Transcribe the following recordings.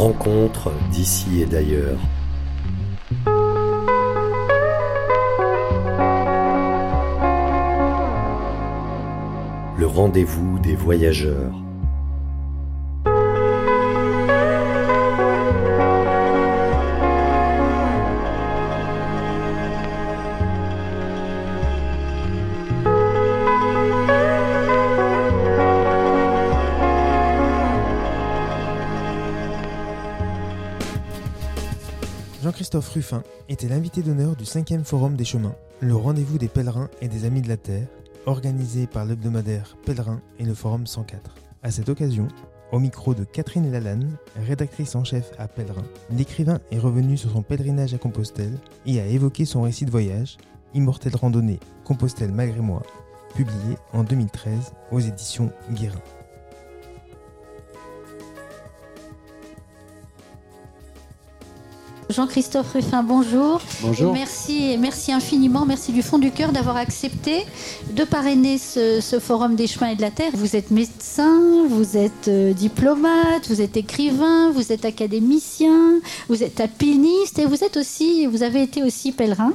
rencontre d'ici et d'ailleurs. Le rendez-vous des voyageurs. Jean-Christophe Ruffin était l'invité d'honneur du 5e Forum des chemins, le rendez-vous des pèlerins et des amis de la Terre, organisé par l'hebdomadaire Pèlerin et le Forum 104. À cette occasion, au micro de Catherine Lalanne, rédactrice en chef à Pèlerin, l'écrivain est revenu sur son pèlerinage à Compostelle et a évoqué son récit de voyage, Immortelle randonnée Compostelle malgré moi, publié en 2013 aux éditions Guérin. Jean-Christophe Ruffin, bonjour. Bonjour. Et merci, merci infiniment, merci du fond du cœur d'avoir accepté de parrainer ce, ce, Forum des chemins et de la terre. Vous êtes médecin, vous êtes euh, diplomate, vous êtes écrivain, vous êtes académicien, vous êtes alpiniste et vous êtes aussi, vous avez été aussi pèlerin.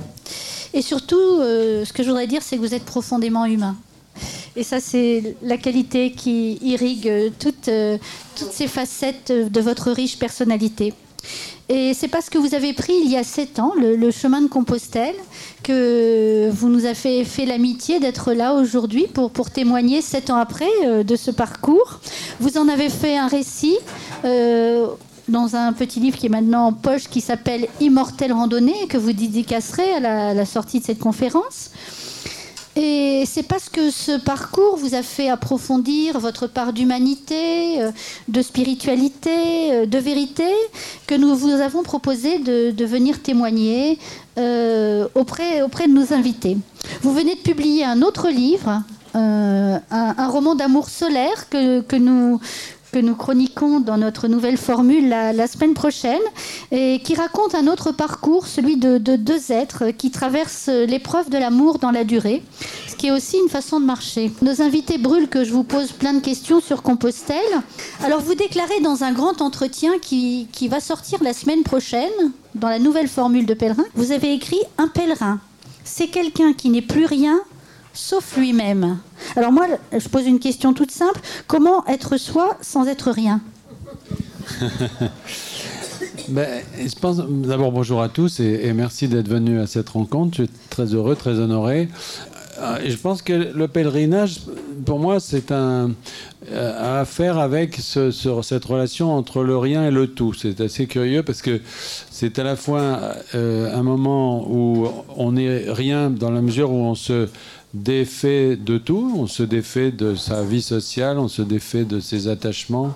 Et surtout, euh, ce que je voudrais dire, c'est que vous êtes profondément humain. Et ça, c'est la qualité qui irrigue toutes, euh, toutes ces facettes de votre riche personnalité. Et c'est parce que vous avez pris il y a sept ans le, chemin de Compostelle que vous nous avez fait, l'amitié d'être là aujourd'hui pour, pour témoigner sept ans après euh, de ce parcours. Vous en avez fait un récit. Euh, dans un petit livre qui est maintenant en poche qui s'appelle Immortelle randonnée que vous dédicacerez à la sortie de cette conférence. Et c'est parce que ce parcours vous a fait approfondir votre part d'humanité, euh, de spiritualité, de vérité, que nous vous avons proposé de, venir témoigner euh, auprès, auprès de nos invités. Vous venez de publier un autre livre, euh, un, un, roman d'amour solaire que, que nous que nous chroniquons dans notre nouvelle formule la, semaine prochaine et qui raconte un autre parcours, celui de, de deux êtres qui traversent l'épreuve de l'amour dans la durée, ce qui est aussi une façon de marcher. Nos invités brûlent que je vous pose plein de questions sur Compostelle. Alors vous déclarez dans un grand entretien qui, qui va sortir la semaine prochaine, dans la nouvelle formule de pèlerin, vous avez écrit un pèlerin. C'est quelqu'un qui n'est plus rien sauf lui-même. Alors moi, je pose une question toute simple. Comment être soi sans être rien? Ben, je pense d'abord bonjour à tous et, merci d'être venus à cette rencontre. Je suis très heureux, très honoré. Euh, je pense que le pèlerinage, pour moi, c'est un euh, à faire avec ce, ce, cette relation entre le rien et le tout. C'est assez curieux parce que c'est à la fois euh, un moment où on n'est rien dans la mesure où on se défait de tout, on se défait de sa vie sociale, on se défait de ses attachements.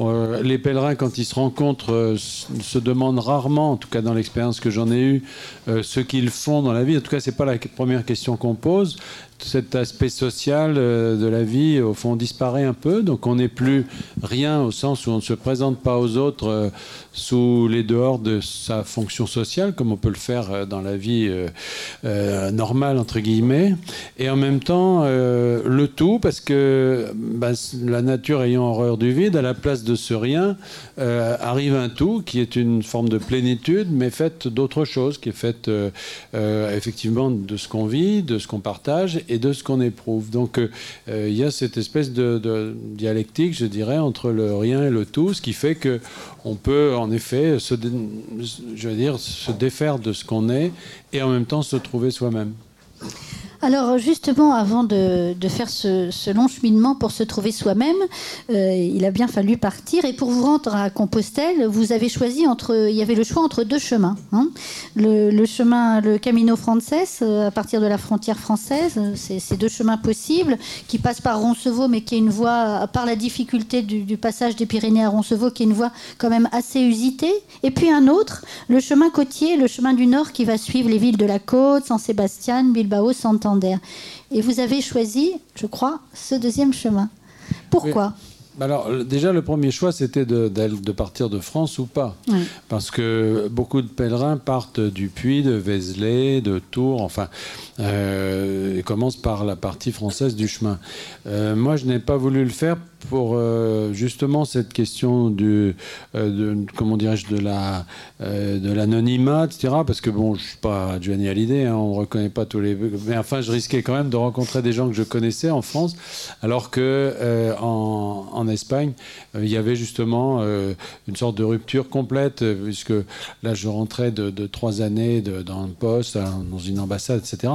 Euh, les pèlerins, quand ils se rencontrent, euh, se demandent rarement, en tout cas dans l'expérience que j'en ai eue, euh, ce qu'ils font dans la vie. En tout cas, ce n'est pas la première question qu'on pose. Cet aspect social de la vie, au fond, disparaît un peu. Donc on n'est plus rien au sens où on ne se présente pas aux autres sous les dehors de sa fonction sociale, comme on peut le faire euh, dans la vie euh, euh, normale, entre guillemets. Et en même temps, le tout, parce que bah, la nature ayant horreur du vide, à la place de ce rien, arrive un tout qui est une forme de plénitude, mais faite d'autre chose, qui est faite effectivement de ce qu'on vit, de ce qu'on partage et de ce qu'on éprouve. Donc il y a cette espèce de, dialectique, je dirais, entre le rien et le tout, ce qui fait que on peut en effet se, se défaire de ce qu'on est et en même temps se trouver soi-même. Alors justement, avant de, faire ce, long cheminement pour se trouver soi-même, euh, il a bien fallu partir. Et pour vous rendre à Compostelle, vous avez choisi entre, il y avait le choix entre deux chemins. Hein. Le, chemin, le Camino Frances, euh, à partir de la frontière française, c'est ces deux chemins possibles qui passent par Roncevaux, mais qui est une voie, par la difficulté du, du passage des Pyrénées à Roncevaux, qui est une voie quand même assez usitée. Et puis un autre, le chemin côtier, le chemin du Nord, qui va suivre les villes de la côte, San Sébastien, Bilbao, Santander. Et vous avez choisi, je crois, ce deuxième chemin. Pourquoi oui. Alors déjà le premier choix c'était de, de, de, partir de France ou pas oui. parce que beaucoup de pèlerins partent du Puy, de Vézelay, de Tours, enfin euh, et commencent par la partie française du chemin. Euh, moi je n'ai pas voulu le faire pour euh, justement cette question euh, de, comment dirais-je, de la, euh, de l'anonymat, etc. Parce que bon, je suis pas Johnny Hallyday, hein, on reconnaît pas tous les, mais enfin, je risquais quand même de rencontrer des gens que je connaissais en France, alors que en, en, Espagne, il y avait justement une sorte de rupture complète, puisque là, je rentrais de, de trois années dans un poste, hein, dans une ambassade, etc.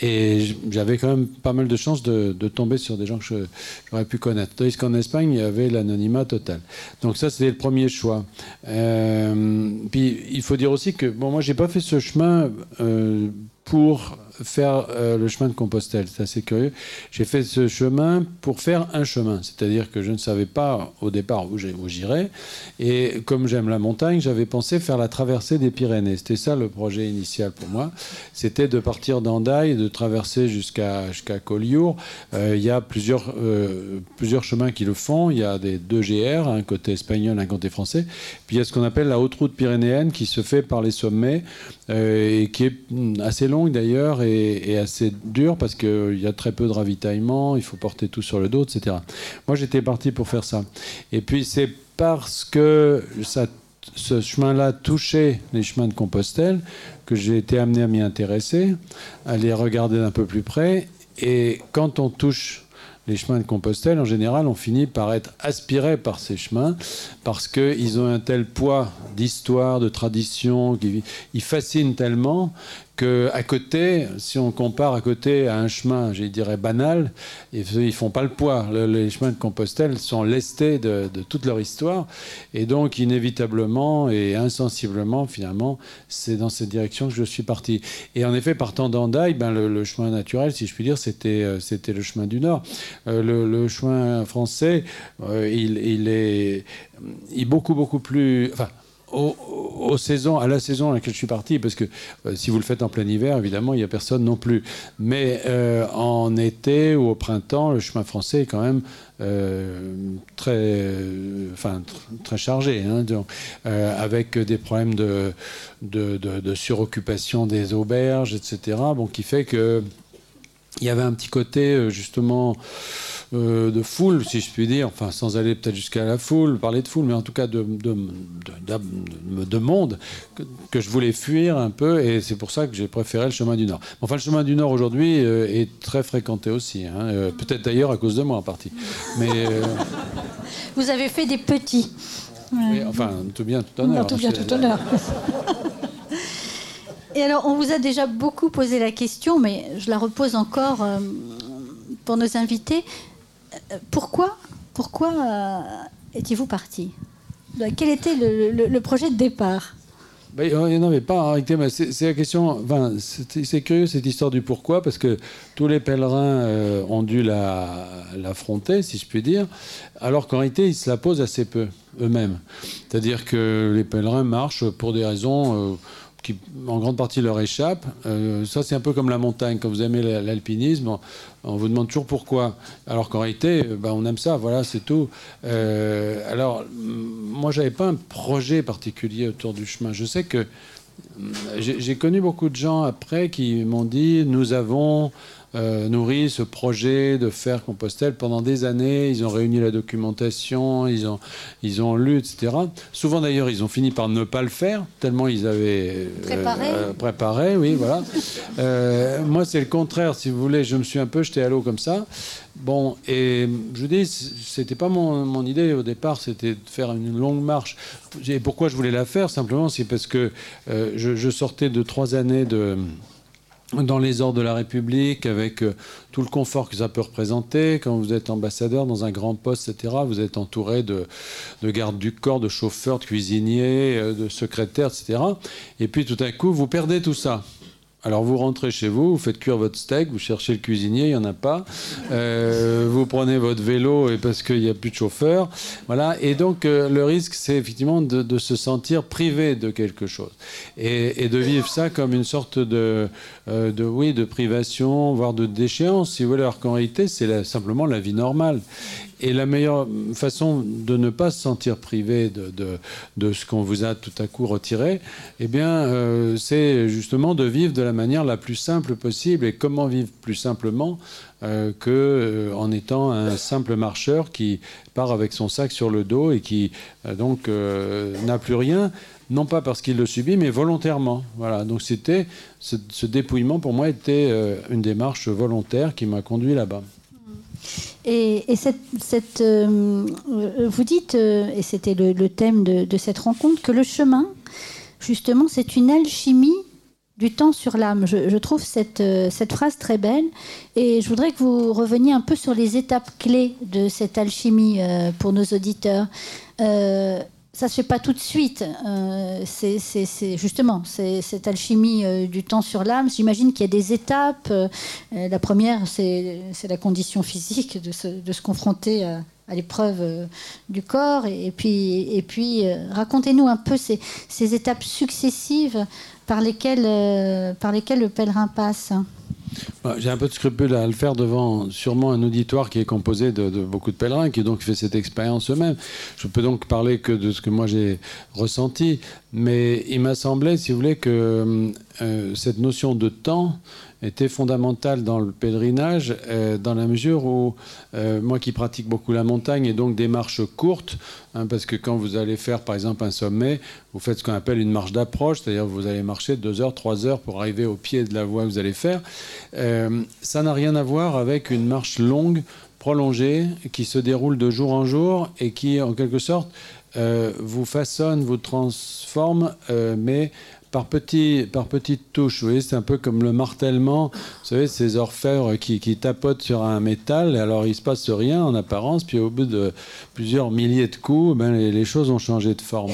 Et j'avais quand même pas mal de chances de tomber sur des gens que j'aurais pu connaître qu'en Espagne, il y avait l'anonymat total. Donc ça, c'était le premier choix. Euh, puis il faut dire aussi que, bon, moi, j'ai pas fait ce chemin euh, pour faire euh, le chemin de Compostelle. C'est assez curieux. J'ai fait ce chemin pour faire un chemin. C'est-à-dire que je ne savais pas au départ où j'irais. Et comme j'aime la montagne, j'avais pensé faire la traversée des Pyrénées. C'était ça le projet initial pour moi. C'était de partir d'Andaille, de traverser jusqu'à jusqu'à Collioure. Euh, il y a plusieurs, euh, plusieurs chemins qui le font. Il y a des deux GR, un côté espagnol, un côté français. Puis il y a ce qu'on appelle la haute route pyrénéenne qui se fait par les sommets et qui est assez longue d'ailleurs et, assez dur parce qu'il y a très peu de ravitaillement, il faut porter tout sur le dos, etc. Moi, j'étais parti pour faire ça. Et puis, c'est parce que ce chemin-là touchait les chemins de Compostelle que j'ai été amené à m'y intéresser, à les regarder d'un peu plus près. Et quand on touche les chemins de Compostelle, en général, on finit par être aspiré par ces chemins parce qu'ils ont un tel poids d'histoire, de tradition, ils fascinent tellement à côté, si on compare à côté à un chemin, je dirais banal, ils font pas le poids. les chemins de Compostelle sont lestés de, toute leur histoire, et donc inévitablement et insensiblement, finalement, c'est dans cette direction que je suis parti. Et en effet, partant d'Andaï, ben, le, chemin naturel, si je puis dire, c'était euh, le chemin du Nord. Euh, le, chemin français, euh, il, est, beaucoup beaucoup plus, aux, saisons, à la saison à laquelle je suis parti, parce que euh, si vous le faites en plein hiver, évidemment, il n'y a personne non plus. Mais euh, en été ou au printemps, le chemin français est quand même euh, très, enfin, très chargé, hein, avec des problèmes de, de, de, suroccupation des auberges, etc. Bon, qui fait que il y avait un petit côté justement euh, de foule, si je puis dire, enfin sans aller peut-être jusqu'à la foule, parler de foule, mais en tout cas de, de, de, monde que, je voulais fuir un peu, et c'est pour ça que j'ai préféré le chemin du Nord. Enfin, le chemin du Nord aujourd'hui euh, est très fréquenté aussi, hein, euh, peut-être d'ailleurs à cause de moi en partie. Mais, Vous avez fait des petits. enfin, tout bien, tout honneur. tout bien, tout honneur. Et alors, on vous a déjà beaucoup posé la question, mais je la repose encore pour nos invités pourquoi, pourquoi euh, étiez-vous parti? Quel était le, projet de départ? Ben, il n'y en pas C'est la question. C'est curieux cette histoire du pourquoi, parce que tous les pèlerins euh, ont dû l'affronter, si je puis dire, alors qu'en réalité, ils se la posent assez peu eux-mêmes. C'est-à-dire que les pèlerins marchent pour des raisons. Euh, qui en grande partie leur échappent. ça, c'est un peu comme la montagne. Quand vous aimez l'alpinisme, on vous demande toujours pourquoi. Alors qu'en réalité, euh, bah, on aime ça, voilà, c'est tout. Euh, alors, moi, j'avais pas un projet particulier autour du chemin. Je sais que j'ai connu beaucoup de gens après qui m'ont dit nous avons euh, nourri ce projet de faire Compostelle pendant des années. Ils ont réuni la documentation, ils ont, ils ont lu, etc. Souvent d'ailleurs, ils ont fini par ne pas le faire, tellement ils avaient préparé. Euh, préparé, oui, voilà. Euh, moi, c'est le contraire, si vous voulez. Je me suis un peu jeté à l'eau comme ça. Bon, et je vous dis, c'était pas mon, mon, idée au départ, c'était de faire une longue marche. Et pourquoi je voulais la faire? Simplement, c'est parce que je, je sortais de trois années de dans les ordres de la République, avec euh, tout le confort que ça peut représenter. Quand vous êtes ambassadeur dans un grand poste, etc., vous êtes entouré de, de gardes du corps, de chauffeurs, de cuisiniers, euh, de secrétaires, etc. Et puis tout à coup, vous perdez tout ça. Alors vous rentrez chez vous, vous faites cuire votre steak, vous cherchez le cuisinier, il n'y en a pas. Euh, vous prenez votre vélo et parce qu'il n'y a plus de chauffeur. Voilà. Et donc euh, le risque, c'est effectivement de, se sentir privé de quelque chose. Et, de vivre ça comme une sorte de, euh, de, oui, de privation, voire de déchéance, si vous voulez. Alors qu'en réalité, c'est simplement la vie normale. Et la meilleure façon de ne pas se sentir privé de, de, ce qu'on vous a tout à coup retiré, eh bien, c'est justement de vivre de la la manière la plus simple possible. Et comment vivre plus simplement euh, que euh, en étant un simple marcheur qui part avec son sac sur le dos et qui euh, donc n'a plus rien, non pas parce qu'il le subit, mais volontairement. Voilà. Donc c'était ce, dépouillement pour moi était une démarche volontaire qui m'a conduit là-bas. Et, cette, vous dites, et c'était le, thème de, cette rencontre, que le chemin, justement, c'est une alchimie du temps sur l'âme. Je, trouve cette, euh, cette, phrase très belle et je voudrais que vous reveniez un peu sur les étapes clés de cette alchimie euh, pour nos auditeurs. Euh, ça se fait pas tout de suite. c'est justement cette alchimie du temps sur l'âme. J'imagine qu'il y a des étapes. la première, c'est la condition physique de se, confronter à, l'épreuve du corps. Et, puis, et puis racontez-nous un peu ces, étapes successives par euh, lesquels le pèlerin passe J'ai un peu de scrupule à le faire devant sûrement un auditoire qui est composé de, beaucoup de pèlerins, qui donc fait cette expérience eux-mêmes. Je peux donc parler que de ce que moi j'ai ressenti, mais il m'a semblé, si vous voulez, que euh, cette notion de temps était fondamentale dans le pèlerinage, euh, dans la mesure où euh, moi qui pratique beaucoup la montagne et donc des marches courtes, hein, parce que quand vous allez faire par exemple un sommet, vous faites ce qu'on appelle une marche d'approche, c'est-à-dire vous allez marcher deux heures, trois heures pour arriver au pied de la voie que vous allez faire. Ça n'a rien à voir avec une marche longue, prolongée, qui se déroule de jour en jour et qui en quelque sorte vous façonne, vous transforme, mais par, par petites touches. Vous voyez, c'est un peu comme le martèlement. Vous savez, ces orfèvres qui, qui tapotent sur un métal, et alors il se passe rien en apparence, puis au bout de plusieurs milliers de coups, ben, les, choses ont changé de forme.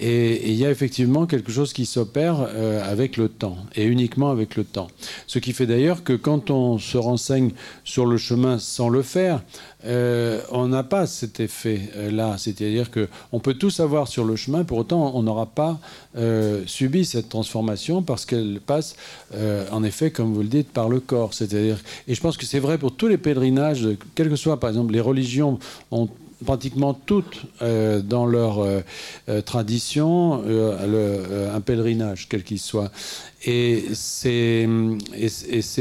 Et il y a effectivement quelque chose qui s'opère euh, avec le temps, et uniquement avec le temps. Ce qui fait d'ailleurs que quand on se renseigne sur le chemin sans le faire, euh, on n'a pas cet effet-là. C'est-à-dire qu'on peut tout savoir sur le chemin, pour autant on n'aura pas euh, subi cette transformation parce qu'elle passe, euh, en effet, comme vous le dites, par le corps. C'est-à-dire, et je pense que c'est vrai pour tous les pèlerinages, quelles que soient, par exemple, les religions ont pratiquement toutes dans leur tradition un pèlerinage, quel qu'il soit. Et c'est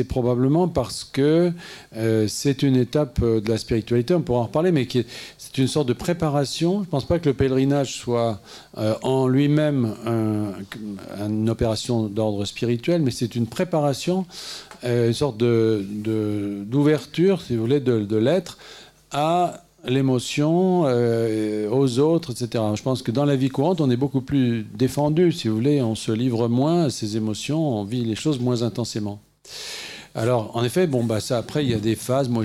probablement parce que euh, c'est une étape euh, de la spiritualité, on pourra en reparler, mais c'est une sorte de préparation. Je ne pense pas que le pèlerinage soit euh, en lui-même une opération d'ordre spirituel, mais c'est une préparation, une sorte d'ouverture, si vous voulez, de l'être à l'émotion euh, aux autres, etc. Je pense que dans la vie courante, on est beaucoup plus défendu, si vous voulez, on se livre moins à ses émotions, on vit les choses moins intensément. Alors, en effet, bon, bah, ça, après, il y a des phases. Moi,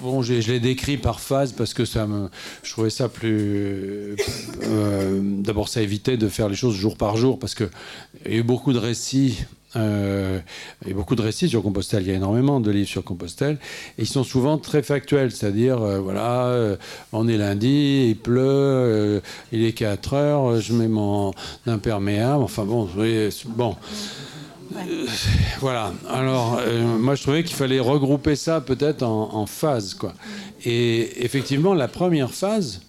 bon, je l'ai décrit par phase parce que ça me, je trouvais ça plus. Euh, d'abord, ça évitait de faire les choses jour par jour parce qu'il y a eu beaucoup de récits euh, a beaucoup de récits sur Compostelle, il y a énormément de livres sur Compostelle, et ils sont souvent très factuels, c'est-à-dire, euh, voilà, euh, on est lundi, il pleut, il est 4 heures, je mets mon imperméable, enfin bon, bon. voilà. Alors, moi, je trouvais qu'il fallait regrouper ça peut-être en, en phases, quoi. Et effectivement, la première phase,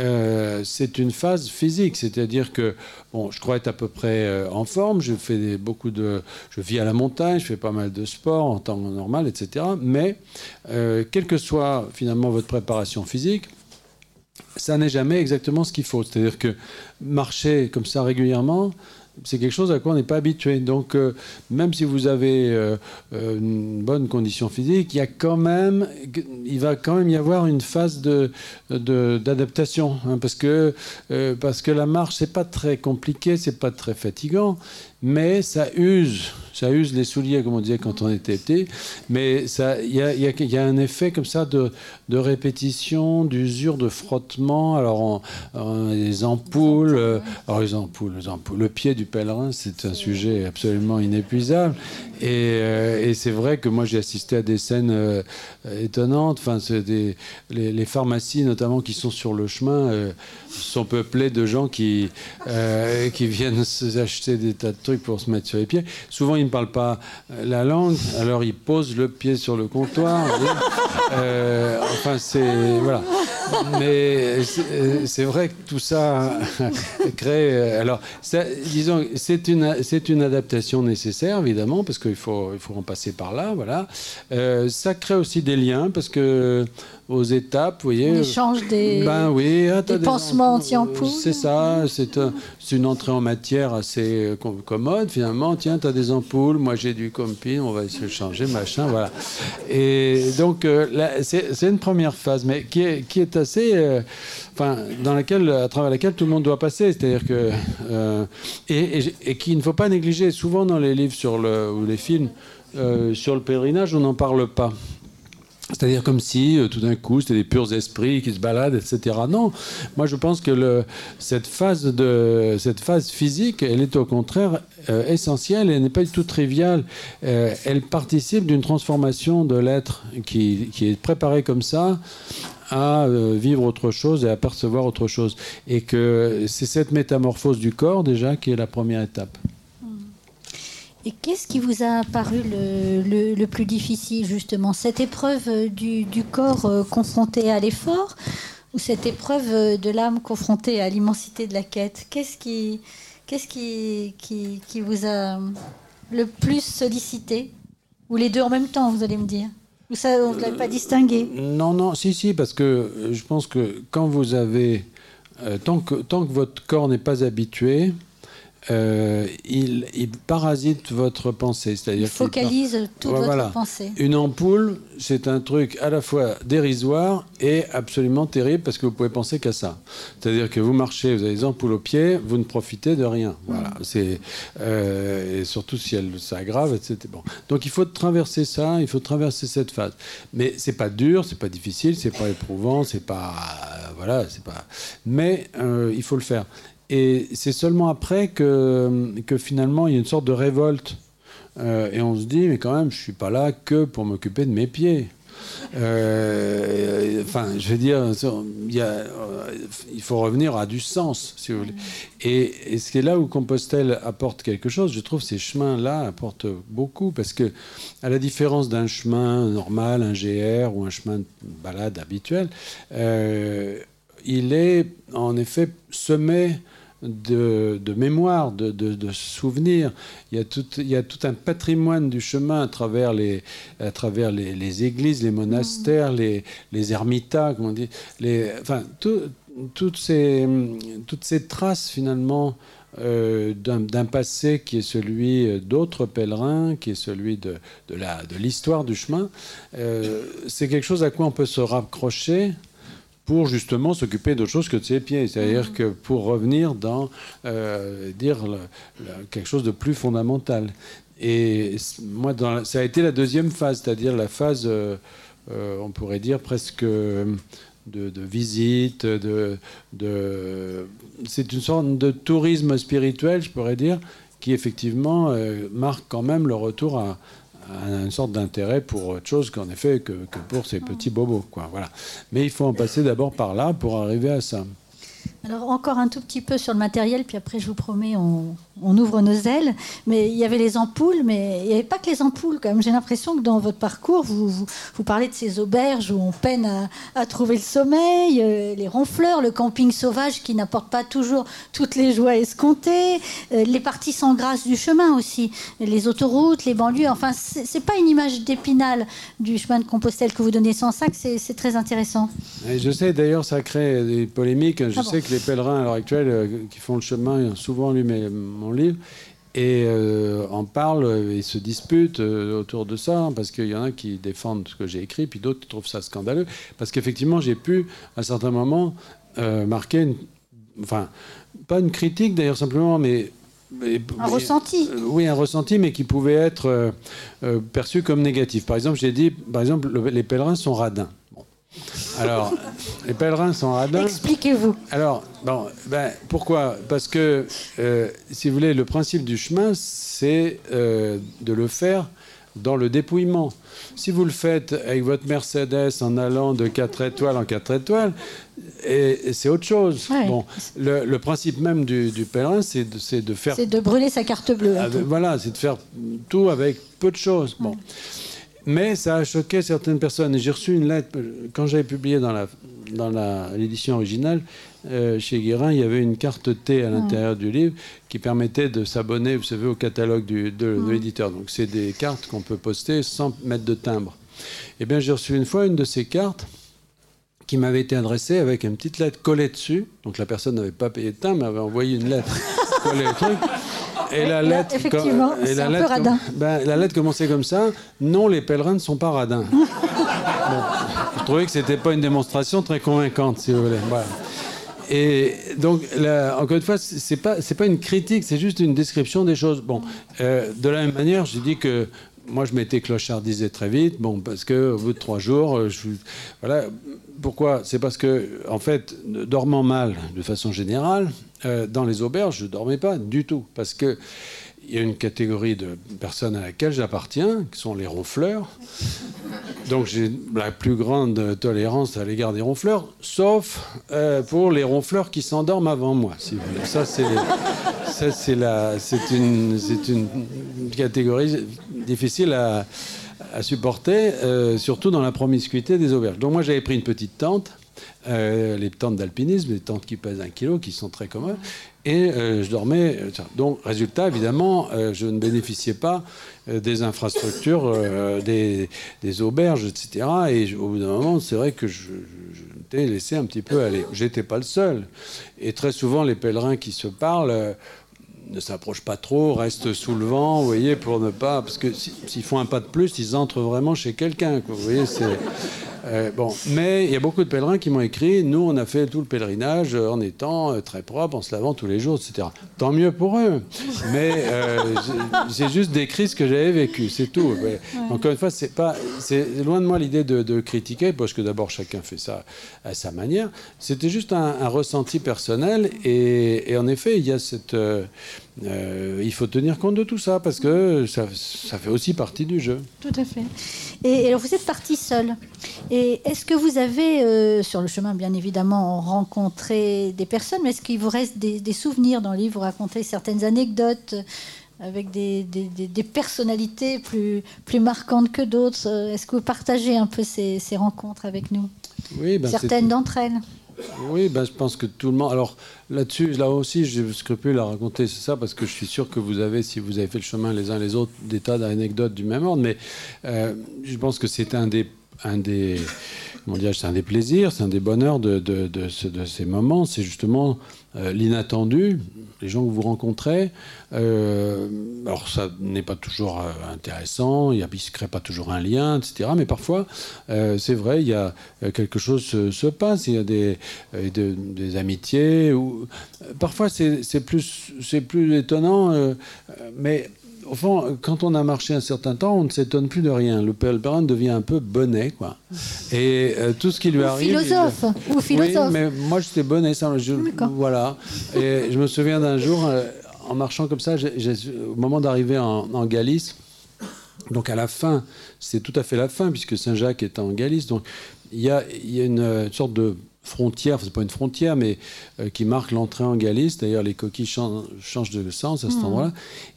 euh, c'est une phase physique, c'est-à-dire que bon, je crois être à peu près euh, en forme. Je fais beaucoup de, je vis à la montagne, je fais pas mal de sport en temps normal, etc. Mais euh, quelle que soit finalement votre préparation physique, ça n'est jamais exactement ce qu'il faut. C'est-à-dire que marcher comme ça régulièrement, c'est quelque chose à quoi on n'est pas habitué. Donc, euh, même si vous avez euh, euh, une bonne condition physique, il y a quand même, il va quand même y avoir une phase de, d'adaptation, hein, parce que la marche c'est pas très compliqué, c'est pas très fatigant, mais ça use, ça use les souliers, comme on disait quand on était petit, mais il y a, y a, un effet comme ça de, de répétition, d'usure, de frottement. Alors, les ampoules, euh, alors les ampoules, les ampoules, le pied du pèlerin, c'est un sujet absolument inépuisable. Et, euh, et c'est vrai que moi j'ai assisté à des scènes euh, étonnantes. Enfin, des, les, les, pharmacies notamment qui sont sur le chemin sont peuplées de gens qui, qui viennent acheter des tas de trucs pour se mettre sur les pieds. Souvent, ils ne parlent pas euh, la langue, alors ils posent le pied sur le comptoir. euh, enfin, c'est. Voilà. mais c'est vrai que tout ça crée. Alors, disons, c'est une, c'est une adaptation nécessaire, évidemment, parce qu'il faut, il faut en passer par là, voilà. ça crée aussi des liens, parce que aux étapes, vous voyez. On échange des, ben oui, ah, des pansements anti-ampoules. C'est ça, c'est une entrée en matière assez commode finalement. Tiens, tu as des ampoules, moi j'ai du compine, on va se changer, machin, voilà. Et donc, euh, c'est une première phase, mais qui est, qui est assez. Euh, enfin, dans laquelle, à travers laquelle tout le monde doit passer. C'est-à-dire que. Euh, et, et, qu'il ne faut pas négliger. Souvent dans les livres sur le, ou les films sur le pèlerinage, on n'en parle pas. C'est-à-dire comme si euh, tout d'un coup c'était des purs esprits qui se baladent, etc. Non, moi je pense que cette, phase de, cette phase physique, elle est au contraire euh, essentielle, elle n'est pas du tout triviale. Euh, elle participe d'une transformation de l'être qui, qui, est préparé comme ça à vivre autre chose et à percevoir autre chose. Et que c'est cette métamorphose du corps déjà qui est la première étape. Et qu'est-ce qui vous a paru le, plus difficile, justement? Cette épreuve euh, du, corps euh, confronté à l'effort ou cette épreuve euh, de l'âme confrontée à l'immensité de la quête? Qu'est-ce qui, qu'est-ce qui, qui, vous a le plus sollicité? Ou les deux en même temps, vous allez me dire? Ou ça, on ne l'a pas distingué? Non, non, si, si, parce que je pense que quand vous avez... tant, que, tant que votre corps n'est pas habitué, euh, il, parasite votre pensée. C'est-à-dire il focalise toute votre pensée. Une ampoule, c'est un truc à la fois dérisoire et absolument terrible parce que vous pouvez penser qu'à ça. C'est-à-dire que vous marchez, vous avez des ampoules aux pieds, vous ne profitez de rien. Voilà. Mm. C'est euh, et surtout si elle s'aggrave, etc. Bon. Donc il faut traverser ça, il faut traverser cette phase. Mais c'est pas dur, c'est pas difficile, c'est pas éprouvant, c'est pas voilà, c'est pas. Mais euh, il faut le faire. Et c'est seulement après que, que finalement il y a une sorte de révolte. Euh, et on se dit, mais quand même, je ne suis pas là que pour m'occuper de mes pieds. Euh, enfin, je veux dire, il, euh, il, faut revenir à du sens, si vous voulez. Et, et c'est là où Compostelle apporte quelque chose. Je trouve ces chemins-là apportent beaucoup parce que, à la différence d'un chemin normal, un GR ou un chemin de balade habituel, il est en effet semé de, mémoire, de, souvenirs. Il y, a tout, il y tout un patrimoine du chemin à travers les, à travers les, églises, les monastères, les, les ermitas, comment on dit. Les, enfin, toutes, ces, toutes ces traces finalement euh, d'un passé qui est celui d'autres pèlerins, qui est celui de, de l'histoire du chemin, euh, c'est quelque chose à quoi on peut se raccrocher pour justement s'occuper d'autre chose que de ses pieds. C'est-à-dire mm. que pour revenir dans euh, dire quelque chose de plus fondamental. Et moi, dans, ça a été la deuxième phase, c'est-à-dire la phase, euh, euh, on pourrait dire presque de, visite, de, de c'est une sorte de tourisme spirituel, je pourrais dire, qui effectivement marque quand même le retour à, une sorte d'intérêt pour autre chose qu'en effet que, que, pour ces petits bobos. Quoi, voilà. Mais il faut en passer d'abord par là pour arriver à ça. Alors encore un tout petit peu sur le matériel, puis après je vous promets, on, ouvre nos ailes. Mais il y avait les ampoules, mais il n'y avait pas que les ampoules. Quand même, j'ai l'impression que dans votre parcours, vous, vous, parlez de ces auberges où on peine à, trouver le sommeil, euh, les ronfleurs, le camping sauvage qui n'apporte pas toujours toutes les joies escomptées, euh, les parties sans grâce du chemin aussi, les autoroutes, les banlieues. Enfin, c'est pas une image d'épinal du chemin de Compostelle que vous donnez sans sac. C'est très intéressant. je sais d'ailleurs, ça crée des polémiques. Je ah sais que les pèlerins à l'heure actuelle euh, qui font le chemin, souvent lu mon livre, et euh, en parlent et se disputent euh, autour de ça, parce qu'il y en a qui défendent ce que j'ai écrit, puis d'autres qui trouvent ça scandaleux, parce qu'effectivement j'ai pu, à certains moments, marquer, une, enfin, pas une critique d'ailleurs simplement, mais un ressenti. oui, un ressenti, mais qui pouvait être perçu comme négatif. Par exemple, j'ai dit, par exemple, les pèlerins sont radins. Alors, les pèlerins sont radins. Expliquez-vous. Alors, bon, ben, pourquoi? Parce que, euh, si vous voulez, le principe du chemin, c'est euh, de le faire dans le dépouillement. Si vous le faites avec votre Mercedes en allant de 4 étoiles en 4 étoiles, et, c'est autre chose. Bon, le, principe même du, pèlerin, c'est de, de, faire. C'est de brûler sa carte bleue. Voilà, c'est de faire tout avec peu de choses. Bon. Mais ça a choqué certaines personnes. J'ai reçu une lettre, quand j'avais publié dans la, dans l'édition originale, euh, chez Guérin, il y avait une carte T à l'intérieur du livre qui permettait de s'abonner, vous savez, au catalogue de, de l'éditeur. Donc c'est des cartes qu'on peut poster sans mettre de timbre. Eh bien, j'ai reçu une fois une de ces cartes qui m'avait été adressée avec une petite lettre collée dessus. Donc la personne n'avait pas payé de timbre, mais avait envoyé une lettre collée au truc. Et la lettre, effectivement, et la, lettre, radin. Ben, la lettre commençait comme ça. Non, les pèlerins ne sont pas radins. je trouvais que c'était pas une démonstration très convaincante, si vous voulez. Et donc, encore une fois, c'est pas pas une critique, c'est juste une description des choses. Bon, euh, de la même manière, j'ai dit que moi, je m'étais clochardisé très vite, bon, parce que au bout de trois jours, euh, voilà. Pourquoi? C'est parce que, en fait, dormant mal de façon générale, euh, dans les auberges, je dormais pas du tout, parce que il y a une catégorie de personnes à laquelle j'appartiens, qui sont les ronfleurs. Donc j'ai la plus grande tolérance à l'égard des ronfleurs, sauf euh, pour les ronfleurs qui s'endorment avant moi, si vous. Ça, c'est, c'est, une, une catégorie difficile à, à supporter, euh, surtout dans la promiscuité des auberges. Donc moi, j'avais pris une petite tente. Euh, les tentes d'alpinisme, les tentes qui pèsent un kilo, qui sont très communes. Et euh, je dormais. Donc, résultat, évidemment, euh, je ne bénéficiais pas des infrastructures, des, auberges, etc. Et au bout d'un moment, c'est vrai que je, je, m'étais laissé un petit peu aller. J'étais pas le seul. Et très souvent, les pèlerins qui se parlent ne s'approchent pas trop, restent sous le vent, vous voyez, pour ne pas. Parce que s'ils font un pas de plus, ils entrent vraiment chez quelqu'un. Vous voyez, c'est. Euh, bon, mais il y a beaucoup de pèlerins qui m'ont écrit nous, on a fait tout le pèlerinage en étant euh, très propre, en se lavant tous les jours, etc. Tant mieux pour eux. Mais euh, c'est juste décrit ce que j'avais vécu, c'est tout. Encore une fois, c'est pas, c'est loin de moi l'idée de, critiquer, parce que d'abord chacun fait ça à sa manière. C'était juste un, ressenti personnel, et, en effet, il y a cette euh, il faut tenir compte de tout ça parce que ça, fait aussi partie du jeu. Tout à fait. Et, alors vous êtes parti seul. Et est-ce que vous avez, euh, sur le chemin bien évidemment, rencontré des personnes, mais est-ce qu'il vous reste des, souvenirs dans le livre Vous racontez certaines anecdotes avec des, personnalités plus, plus marquantes que d'autres? Est-ce que vous partagez un peu ces, rencontres avec nous? Oui, ben certaines d'entre elles. Oui, ben, je pense que tout le monde. Alors là-dessus, là aussi, j'ai scrupule à raconter c'est ça parce que je suis sûr que vous avez, si vous avez fait le chemin les uns les autres, des tas d'anecdotes du même ordre. Mais euh, je pense que c'est un des, un des, c'est un des plaisirs, c'est un des bonheurs de, de, de, ces moments. C'est justement euh, l'inattendu, les gens que vous rencontrez. Euh, alors ça n'est pas toujours euh, intéressant, il ne se crée pas toujours un lien, etc. Mais parfois, c'est vrai, il y a quelque chose se, se passe, il y a des, des amitiés. Parfois, c'est plus, plus étonnant, mais au fond, quand on a marché un certain temps, on ne s'étonne plus de rien. Le pèlerin devient un peu bonnet, quoi. Et euh, tout ce qui lui ou arrive. Philosophe. Ou philosophe. Oui, mais moi, j'étais bonnet, ça. Je, voilà. Et je me souviens d'un jour, euh, en marchant comme ça, au moment d'arriver en, Galice, donc à la fin, c'est tout à fait la fin, puisque Saint-Jacques est en Galice. Donc il y a, y a une sorte de frontière, c'est pas une frontière, mais euh, qui marque l'entrée en Galice. D'ailleurs, les coquilles changent, de sens à cet hmm. endroit-là.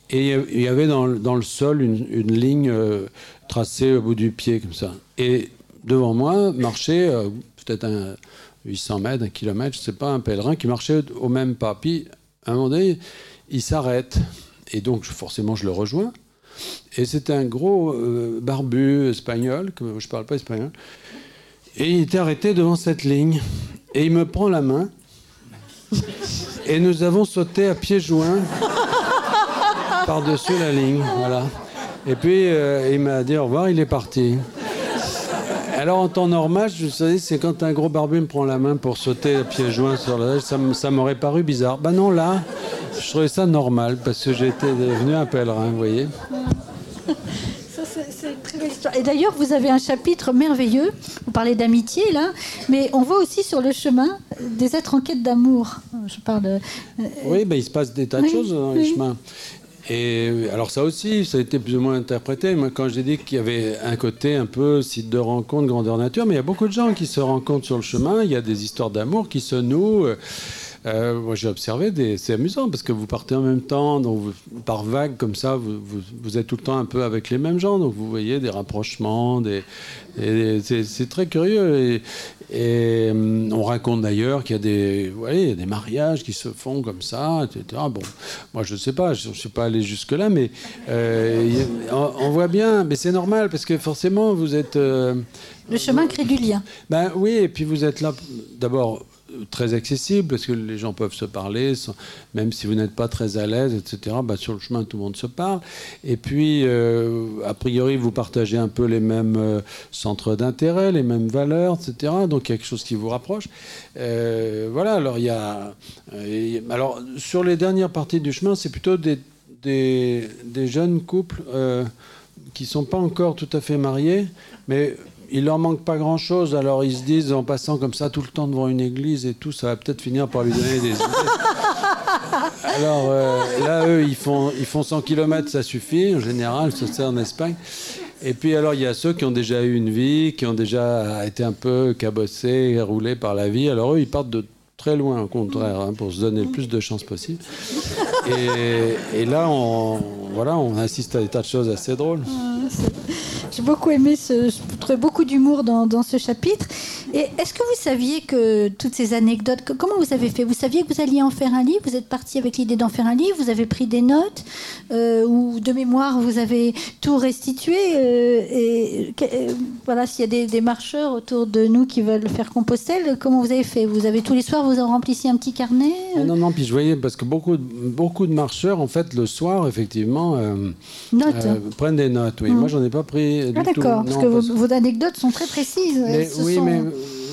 Et il y avait dans, le sol une, ligne euh, tracée au bout du pied, comme ça. Et devant moi marchait euh, peut-être un 800 mètres, un kilomètre, je sais pas, un pèlerin qui marchait au même pas. Puis, à un moment donné, il s'arrête. Et donc, forcément, je le rejoins. Et c'était un gros barbu espagnol, que je parle pas espagnol, et il était arrêté devant cette ligne. Et il me prend la main. Et nous avons sauté à pieds joints par-dessus la ligne. Voilà. Et puis euh, il m'a dit au revoir, il est parti. Alors en temps normal, je sais, c'est quand un gros barbu me prend la main pour sauter à pieds joints sur la ça, ça m'aurait paru bizarre. Ben non, là, je trouvais ça normal parce que j'étais devenu un pèlerin, vous voyez. Et d'ailleurs, vous avez un chapitre merveilleux. Vous parlez d'amitié, là, mais on voit aussi sur le chemin des êtres en quête d'amour. Je parle. Euh, oui, ben, il se passe des tas de choses dans les chemins. Et alors ça aussi, ça a été plus ou moins interprété. Moi, quand j'ai dit qu'il y avait un côté un peu site de rencontre, grandeur nature, mais il y a beaucoup de gens qui se rencontrent sur le chemin. Il y a des histoires d'amour qui se nouent. Euh, moi j'ai observé, des... c'est amusant parce que vous partez en même temps, donc par vague comme ça, vous, vous, êtes tout le temps un peu avec les mêmes gens, donc vous voyez des rapprochements, des... c'est, très curieux. Et, et hum, on raconte d'ailleurs qu'il y a des, mariages qui se font comme ça, etc. Bon, moi je ne sais pas, je ne suis pas allé jusque-là, mais euh, on, voit bien, mais c'est normal parce que forcément vous êtes... Euh, le chemin crée du lien. Ben oui, et puis vous êtes là, d'abord très accessible parce que les gens peuvent se parler, même si vous n'êtes pas très à l'aise, etc. Bah, sur le chemin, tout le monde se parle. Et puis, euh, a priori, vous partagez un peu les mêmes euh, centres d'intérêt, les mêmes valeurs, etc. Donc, il y a quelque chose qui vous rapproche. Euh, voilà, alors il y a. alors, sur les dernières parties du chemin, c'est plutôt des, des, des, jeunes couples qui ne sont pas encore tout à fait mariés, mais il leur manque pas grand chose, alors ils se disent en passant comme ça tout le temps devant une église et tout, ça va peut-être finir par lui donner des idées. Alors euh, là, eux, ils font, ils font 100 km, ça suffit en général, c'est en Espagne. Et puis alors, il y a ceux qui ont déjà eu une vie, qui ont déjà été un peu cabossés, roulés par la vie. Alors eux, ils partent de très loin, au contraire, hein, pour se donner le plus de chances possible. Et, là, on, voilà, on assiste à des tas de choses assez drôles. J'ai beaucoup aimé je trouvais beaucoup d'humour dans, dans, ce chapitre. Et est-ce que vous saviez que toutes ces anecdotes, comment vous avez fait? Vous saviez que vous alliez en faire un livre? Vous êtes parti avec l'idée d'en faire un livre? Vous avez pris des notes euh, ou de mémoire vous avez tout restitué euh, Et euh, voilà, s'il y a des, des, marcheurs autour de nous qui veulent faire Compostelle, comment vous avez fait? Vous avez tous les soirs, vous en remplissiez un petit carnet Non, non, puis je voyais parce que beaucoup, beaucoup de marcheurs, en fait, le soir, effectivement, prennent des notes. Oui, mmh. moi, j'en ai pas pris ah, d'accord, parce que vos, anecdotes sont très précises. oui, mais,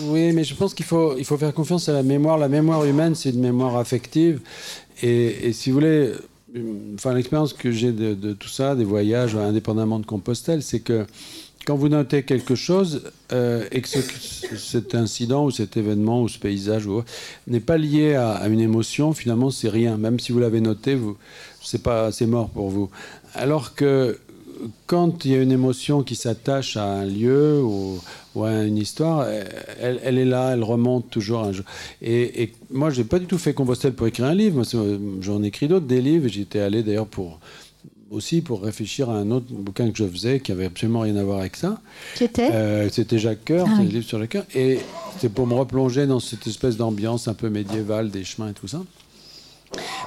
oui, mais je pense qu'il faut, il faut faire confiance à la mémoire. La mémoire humaine, c'est une mémoire affective. Et, si vous voulez, enfin, l'expérience que j'ai de, tout ça, des voyages indépendamment de Compostelle, c'est que quand vous notez quelque chose euh, et que cet incident ou cet événement ou ce paysage n'est pas lié à, une émotion, finalement, c'est rien. Même si vous l'avez noté, c'est pas, c'est mort pour vous. Alors que quand il y a une émotion qui s'attache à un lieu ou, à une histoire, elle, est là, elle remonte toujours un jour. Et, moi, je n'ai pas du tout fait Compostelle pour écrire un livre. J'en écrit d'autres, des livres. J'étais allé d'ailleurs pour aussi pour réfléchir à un autre bouquin que je faisais qui avait absolument rien à voir avec ça. Qui était? Euh, C'était Jacques Coeur, ah, livre sur le cœur. Et c'était pour me replonger dans cette espèce d'ambiance un peu médiévale des chemins et tout ça.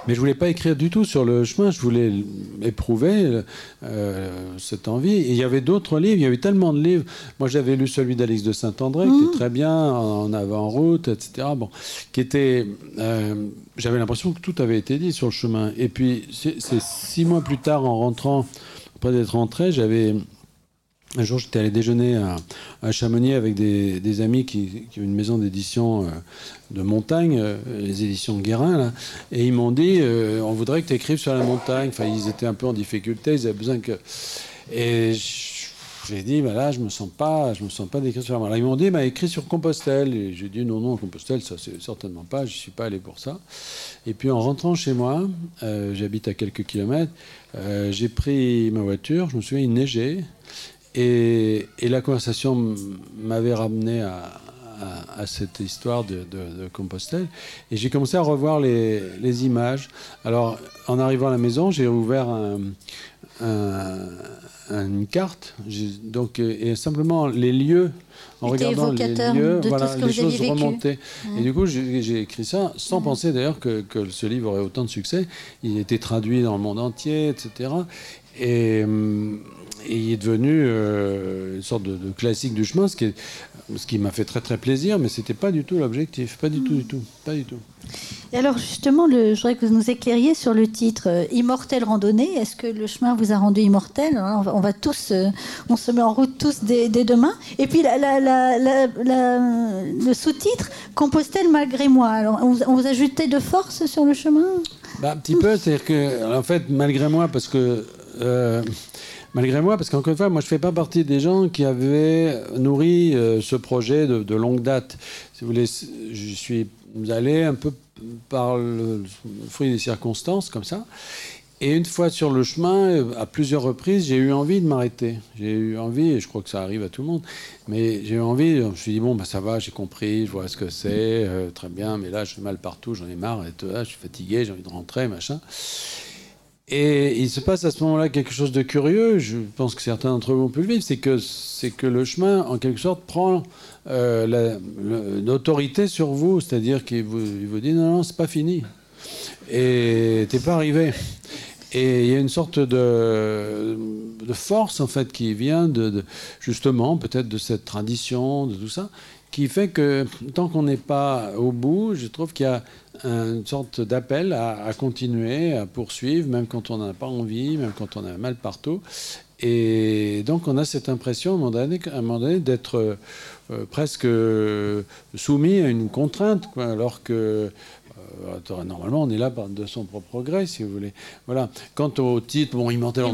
Mais je voulais pas écrire du tout sur le chemin, je voulais éprouver euh, cette envie. Et il y avait d'autres livres, il y avait tellement de livres. Moi, j'avais lu celui d'Alix de Saint-André, qui était mmh. très bien, en avant-route, etc. Bon, qui était. Euh, j'avais l'impression que tout avait été dit sur le chemin. Et puis, c'est six mois plus tard, en rentrant, après d'être rentré, j'avais un jour, j'étais allé déjeuner à, Chamonix avec des, amis qui, ont une maison d'édition euh, de montagne, euh, les éditions Guérin, là, et ils m'ont dit euh, on voudrait que tu écrives sur la montagne. Enfin, ils étaient un peu en difficulté, ils avaient besoin que. Et j'ai dit bah là, je me me sens pas d'écrire sur la montagne. Ils m'ont dit bah, écris sur Compostelle. Et j'ai dit non, non, Compostelle, ça c'est certainement pas, je suis pas allé pour ça. Et puis en rentrant chez moi, j'habite à quelques kilomètres, j'ai pris ma voiture, je me souviens, il. Et, la conversation m'avait ramené à, cette histoire de, Compostelle. Et j'ai commencé à revoir les, images. Alors, en arrivant à la maison, j'ai ouvert une carte. Donc, et simplement les lieux en regardant les lieux, voilà, les choses remontaient. Et du coup, j'ai écrit ça sans penser d'ailleurs que, que, ce livre aurait autant de succès. Il était traduit dans le monde entier, etc. Et, hum, et il est devenu euh, une sorte de, classique du chemin, ce qui, ce qui m'a fait très très plaisir, mais c'était pas du tout l'objectif, pas du tout, du tout, pas du tout. Et alors justement, le, je voudrais que vous nous éclairiez sur le titre euh, Immortel randonnée. Est-ce que le chemin vous a rendu immortel? On va, tous, euh, on se met en route tous dès, demain. Et puis le sous-titre Compostelle malgré moi. Alors on, vous a ajouté de force sur le chemin? Bah, Un petit peu, c'est-à-dire que en fait malgré moi parce que malgré moi, parce qu'encore une fois, moi, je ne fais pas partie des gens qui avaient nourri euh, ce projet de, longue date. Si vous voulez, je suis allé un peu par le fruit des circonstances, comme ça. Et une fois sur le chemin, euh, à plusieurs reprises, j'ai eu envie de m'arrêter. J'ai eu envie, et je crois que ça arrive à tout le monde, mais j'ai eu envie, je me suis dit, bon, bah, ça va, j'ai compris, je vois ce que c'est, euh, très bien, mais là, je fais mal partout, j'en ai marre, et je suis fatigué, j'ai envie de rentrer, machin. Et il se passe à ce moment-là quelque chose de curieux, je pense que certains d'entre vous ont pu le vivre, c'est que, c'est que le chemin, en quelque sorte, prend euh, l'autorité sur vous, c'est-à-dire qu'il vous, dit, non, non, c'est pas fini. Et t'es pas arrivé. Et il y a une sorte de, de, force, en fait, qui vient de, justement, peut-être de cette tradition, de tout ça, qui fait que tant qu'on n'est pas au bout, je trouve qu'il y a une sorte d'appel à, continuer, à poursuivre, même quand on n'a pas envie, même quand on a mal partout. Et donc on a cette impression à un moment donné, d'être euh, presque soumis à une contrainte, alors que normalement, on est là de son propre gré, si vous voulez. Voilà. Quant au titre, bon, Immortel,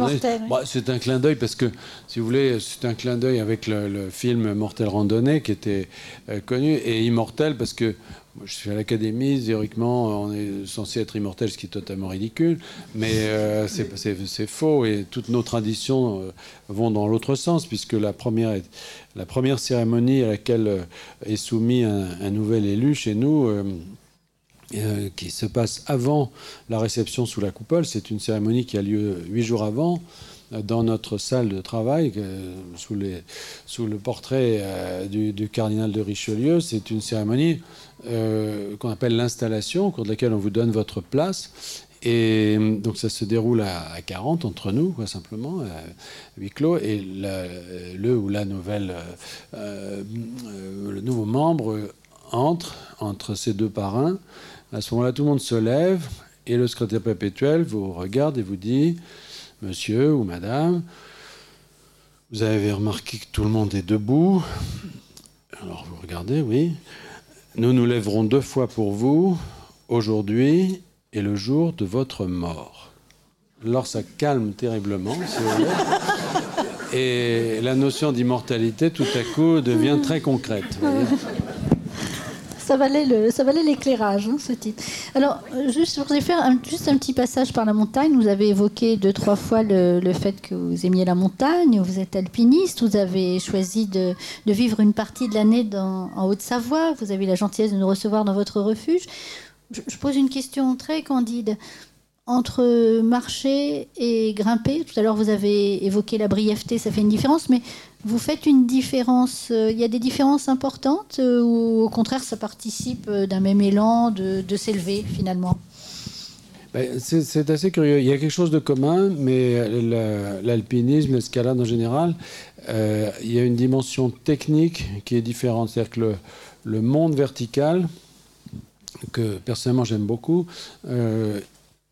bah, c'est un clin d'œil parce que, si vous voulez, c'est un clin d'œil avec le, film Mortel Randonnée qui était euh, connu et Immortel parce que moi, je suis à l'académie, théoriquement, on est censé être immortel, ce qui est totalement ridicule, mais euh, c'est faux et toutes nos traditions vont dans l'autre sens, puisque la première, la première cérémonie à laquelle est soumis un, un nouvel élu chez nous, euh, qui se passe avant la réception sous la coupole. C'est une cérémonie qui a lieu huit jours avant euh, dans notre salle de travail, euh, sous, le portrait du, cardinal de Richelieu. C'est une cérémonie qu'on appelle l'installation, au cours de laquelle on vous donne votre place. Et donc ça se déroule à, 40 entre nous, simplement, à huis clos. Et le ou la nouvelle, le nouveau membre entre entre ces deux parrains à ce moment-là, tout le monde se lève et le secrétaire perpétuel vous regarde et vous dit Monsieur ou Madame, vous avez remarqué que tout le monde est debout? Alors vous regardez, oui. Nous nous lèverons deux fois pour vous, aujourd'hui et le jour de votre mort. Alors ça calme terriblement, si vous voulez. Et la notion d'immortalité, tout à coup, devient très concrète. Ça valait l'éclairage, hein, ce titre. Alors, juste, je voudrais faire juste un petit passage par la montagne. Vous avez évoqué deux, trois fois le, fait que vous aimiez la montagne, vous êtes alpiniste, vous avez choisi de, vivre une partie de l'année en Haute-Savoie, vous avez eu la gentillesse de nous recevoir dans votre refuge. je pose une question très candide entre marcher et grimper. Tout à l'heure, vous avez évoqué la brièveté, ça fait une différence, mais vous faites une différence. Euh, il y a des différences importantes euh, ou au contraire, ça participe euh, d'un même élan de, s'élever finalement? Ben, c'est assez curieux. Il y a quelque chose de commun, mais l'alpinisme, l'escalade en général, il y a une dimension technique qui est différente. C'est-à-dire que le, le, monde vertical, que personnellement j'aime beaucoup,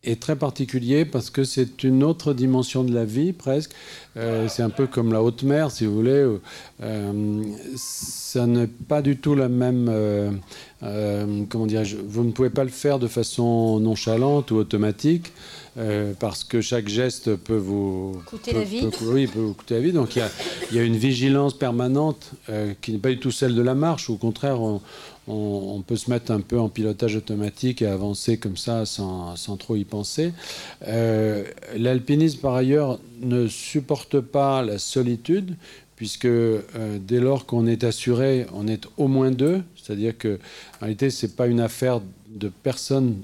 est très particulier parce que c'est une autre dimension de la vie presque. Euh, c'est un peu comme la haute mer, si vous voulez. Euh, ça n'est pas du tout la même. Euh, comment dire Vous ne pouvez pas le faire de façon nonchalante ou automatique. parce que chaque geste peut vous coûter la vie. oui, peut vous coûter la vie. Donc il y a, y a, une vigilance permanente qui n'est pas du tout celle de la marche. Au contraire, on, on, peut se mettre un peu en pilotage automatique et avancer comme ça sans, trop y penser. Euh, l'alpinisme, par ailleurs, ne supporte pas la solitude, puisque euh, dès lors qu'on est assuré, on est au moins deux. C'est-à-dire que, en réalité, ce n'est pas une affaire de personne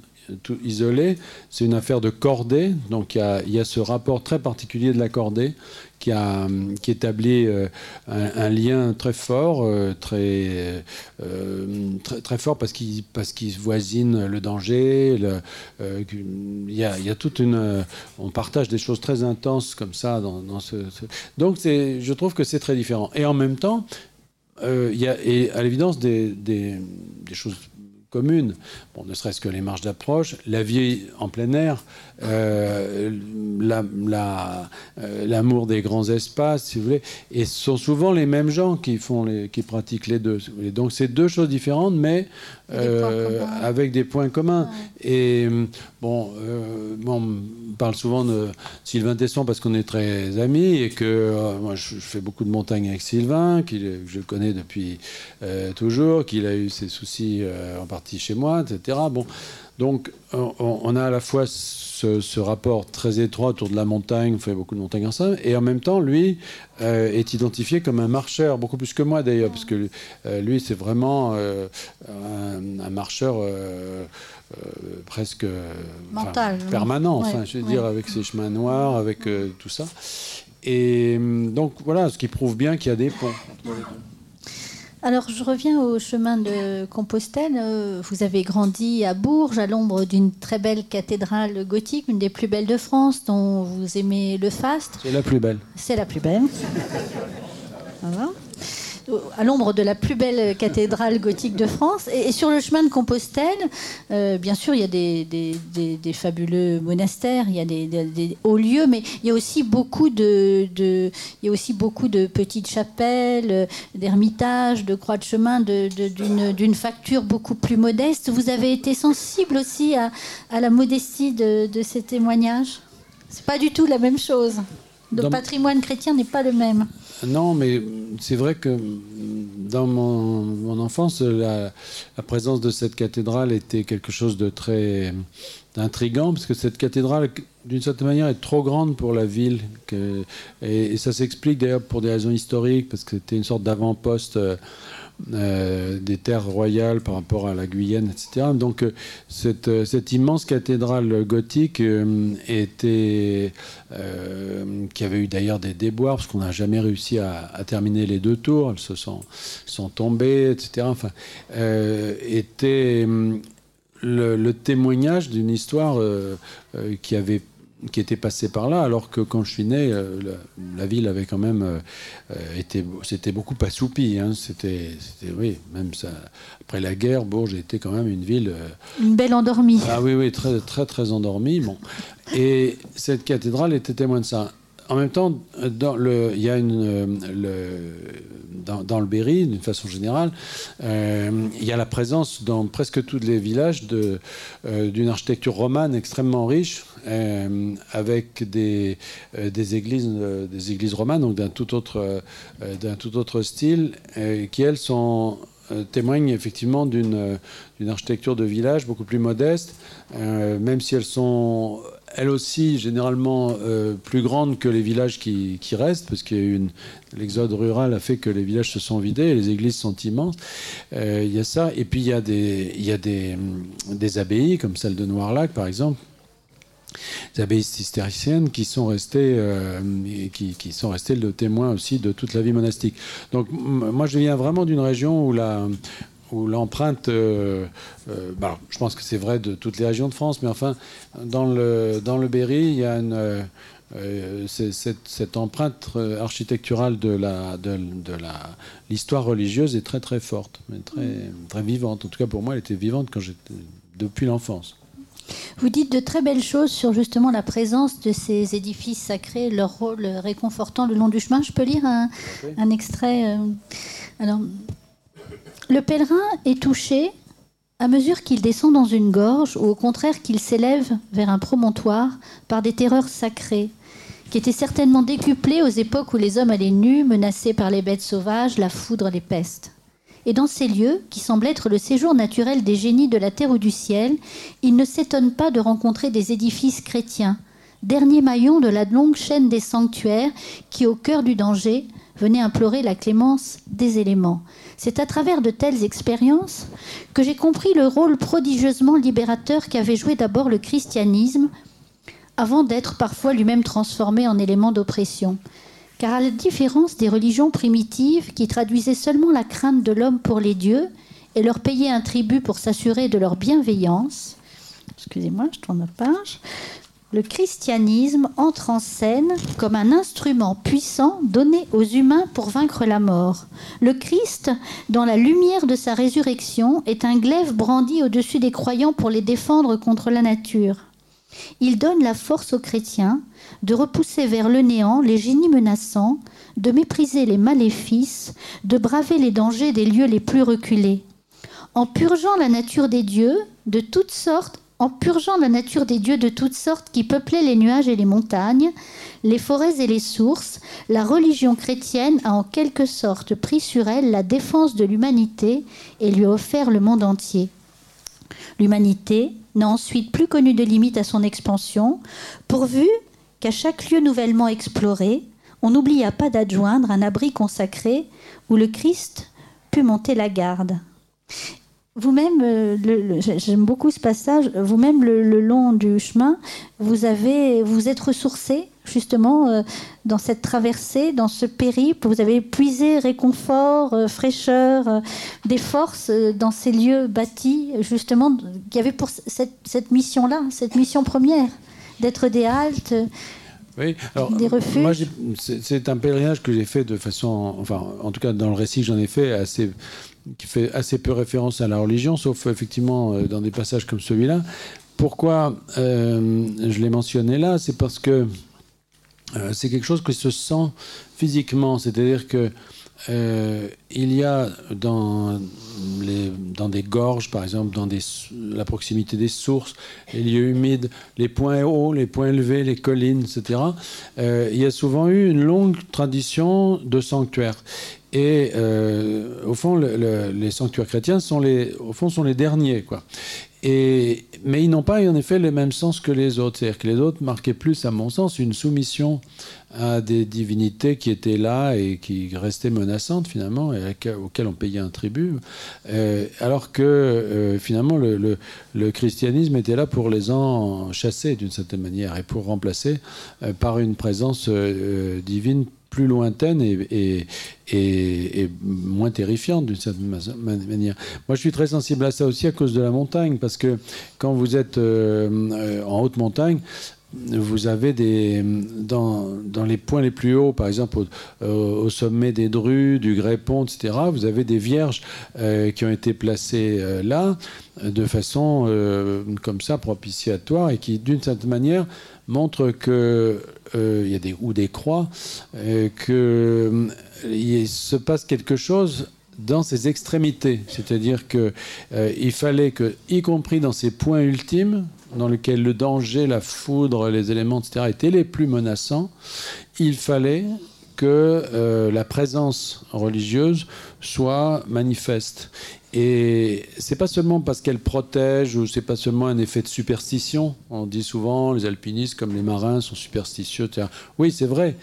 tout isolé, c'est une affaire de cordée. Donc il y, a, ce rapport très particulier de la cordée qui, établit euh, un, lien très fort, euh, très, euh, très, très, fort parce qu'il parce qu'il voisine le danger. il, y a, toute une, on partage des choses très intenses comme ça dans, ce, Donc je trouve que c'est très différent. Et en même temps, il y a et à l'évidence des choses Bon, ne serait-ce que les marches d'approche, la vie en plein air, euh, euh, l'amour des grands espaces, si vous voulez. Et ce sont souvent les mêmes gens qui, font qui pratiquent les deux. Donc c'est deux choses différentes, mais euh, avec des points communs. Et bon, bon, on parle souvent de Sylvain Tesson parce qu'on est très amis et que moi je, fais beaucoup de montagne avec Sylvain, que je connais depuis toujours, qu'il a eu ses soucis en particulier parti chez moi, etc. Bon, donc on, a à la fois ce, rapport très étroit autour de la montagne, on fait beaucoup de montagnes ensemble, et en même temps, lui euh, est identifié comme un marcheur, beaucoup plus que moi d'ailleurs, parce que euh, lui, c'est vraiment euh, un, marcheur presque Mental, permanent, enfin, je veux dire, avec ses chemins noirs, avec tout ça. Et donc voilà, ce qui prouve bien qu'il y a des ponts. Alors, je reviens au chemin de Compostelle. Euh, vous avez grandi à Bourges, à l'ombre d'une très belle cathédrale gothique, une des plus belles de France, dont vous aimez le faste. C'est la plus belle. C'est la plus belle. Voilà à l'ombre de la plus belle cathédrale gothique de France. Et, sur le chemin de Compostelle, euh, bien sûr, il y a des, fabuleux monastères, il y a des, hauts lieux, mais il y a aussi beaucoup de, de petites chapelles, euh, d'ermitages, de croix de chemin, d'une facture beaucoup plus modeste. Vous avez été sensible aussi à, la modestie de, ces témoignages? C'est pas du tout la même chose. Le patrimoine chrétien n'est pas le même. Non, mais c'est vrai que dans mon, enfance, la, présence de cette cathédrale était quelque chose de très intrigant, parce que cette cathédrale, d'une certaine manière, est trop grande pour la ville. et, ça s'explique d'ailleurs pour des raisons historiques, parce que c'était une sorte d'avant-poste. Euh, euh, des terres royales par rapport à la Guyane, etc. Donc euh, cette, euh, cette, immense cathédrale gothique était, qui avait eu d'ailleurs des déboires, parce qu'on n'a jamais réussi à, terminer les deux tours, elles se sont, sont tombées, etc. Enfin, était le témoignage d'une histoire qui avait qui était passé par là, alors que quand je suis né, euh, la, ville avait quand même euh, euh, été, c'était beaucoup assoupi. Hein. c'était, oui, même ça. Après la guerre, Bourges était quand même une ville. une belle endormie. Ah oui, oui, très, très, très endormie. Bon, et cette cathédrale était témoin de ça. En même temps, dans le, il y a une, le, dans, le Berry, d'une façon générale, il y a la présence dans presque tous les villages de, d'une architecture romane extrêmement riche, euh, avec des, euh, euh, des églises romanes, donc d'un tout, autre, style, qui elles sont témoignent effectivement d'une architecture de village beaucoup plus modeste, même si elles sont elles aussi généralement plus grandes que les villages qui, restent, parce a une l'exode rural a fait que les villages se sont vidés et les églises sont immenses. il y a ça, et puis il y a des, des, des abbayes comme celle de Noirlac par exemple des abbayes cisterciennes qui sont restées, euh, qui, sont restées le témoin aussi de toute la vie monastique. Donc moi je viens vraiment d'une région où la où l'empreinte, euh, euh, bah, je pense que c'est vrai de toutes les régions de France, mais enfin, dans le, dans le Berry, il y a une, cette, empreinte architecturale de la de la l'histoire religieuse est très très forte, mais très très vivante. En tout cas pour moi, elle était vivante quand j'étais depuis l'enfance. Vous dites de très belles choses sur justement la présence de ces édifices sacrés, leur rôle réconfortant le long du chemin. Je peux lire un, extrait euh, Alors, le pèlerin est touché à mesure qu'il descend dans une gorge ou au contraire qu'il s'élève vers un promontoire par des terreurs sacrées qui étaient certainement décuplées aux époques où les hommes allaient nus, menacés par les bêtes sauvages, la foudre, les pestes. Et dans ces lieux, qui semblent être le séjour naturel des génies de la terre ou du ciel, il ne s'étonne pas de rencontrer des édifices chrétiens, dernier maillon de la longue chaîne des sanctuaires qui, au cœur du danger, venaient implorer la clémence des éléments. C'est à travers de telles expériences que j'ai compris le rôle prodigieusement libérateur qu'avait joué d'abord le christianisme, avant d'être parfois lui-même transformé en élément d'oppression. Car à la différence des religions primitives qui traduisaient seulement la crainte de l'homme pour les dieux et leur payaient un tribut pour s'assurer de leur bienveillance, excusez-moi, je tourne la page, le christianisme entre en scène comme un instrument puissant donné aux humains pour vaincre la mort. Le Christ, dans la lumière de sa résurrection, est un glaive brandi au-dessus des croyants pour les défendre contre la nature. Il donne la force aux chrétiens de repousser vers le néant les génies menaçants, de mépriser les maléfices, de braver les dangers des lieux les plus reculés. En purgeant la nature des dieux de toutes sortes, en purgeant la nature des dieux de toutes sortes qui peuplaient les nuages et les montagnes, les forêts et les sources, la religion chrétienne a en quelque sorte pris sur elle la défense de l'humanité et lui a offert le monde entier. L'humanité n'a ensuite plus connu de limite à son expansion, pourvu qu'à chaque lieu nouvellement exploré, on n'oublia pas d'adjoindre un abri consacré où le Christ put monter la garde. Vous-même, euh, j'aime beaucoup ce passage, vous-même le, long du chemin, vous avez, vous êtes ressourcé justement euh, dans cette traversée, dans ce périple. Vous avez puisé réconfort, euh, fraîcheur, des forces dans ces lieux bâtis, justement, qui avaient pour cette, mission-là, cette mission première, d'être des haltes. Oui, alors, des refuges. c'est un pèlerinage que j'ai fait de façon, enfin, en tout cas dans le récit que j'en ai fait, assez qui fait assez peu référence à la religion, sauf effectivement euh, dans des passages comme celui-là. Pourquoi euh, je l'ai mentionné là C'est parce que euh, c'est quelque chose qui se sent physiquement, c'est-à-dire que il y a dans, les, dans des gorges, par exemple, dans la proximité des sources, les lieux humides, les points hauts, les points élevés, les collines, etc. il y a souvent eu une longue tradition de sanctuaires. Et euh, au fond, les sanctuaires chrétiens sont les, au fond, sont les derniers, quoi. Mais ils n'ont pas, en effet, le même sens que les autres. C'est-à-dire que les autres marquaient plus, à mon sens, une soumission à des divinités qui étaient là et qui restaient menaçantes, finalement, et auxquelles on payait un tribut. Euh, alors que, euh, finalement, le, le, christianisme était là pour les en chasser, d'une certaine manière, et pour remplacer par une présence divine plus lointaine et, moins terrifiante d'une certaine manière. Moi, je suis très sensible à ça aussi à cause de la montagne, parce que quand vous êtes euh, euh, en haute montagne, vous avez des dans, les points les plus hauts, par exemple au, sommet des Drues, du Grépon, etc. Vous avez des vierges euh, qui ont été placées là de façon comme ça propitiatoire et qui, d'une certaine manière, montrent que il y a des, ou des croix, euh, qu'il euh, se passe quelque chose dans ses extrémités. C'est-à-dire qu'il il fallait que, y compris dans ces points ultimes, dans lesquels le danger, la foudre, les éléments, etc., étaient les plus menaçants, il fallait que la présence religieuse soit manifeste. Et c'est pas seulement parce qu'elle protège ou c'est pas seulement un effet de superstition. On dit souvent les alpinistes comme les marins sont superstitieux. Oui, c'est vrai,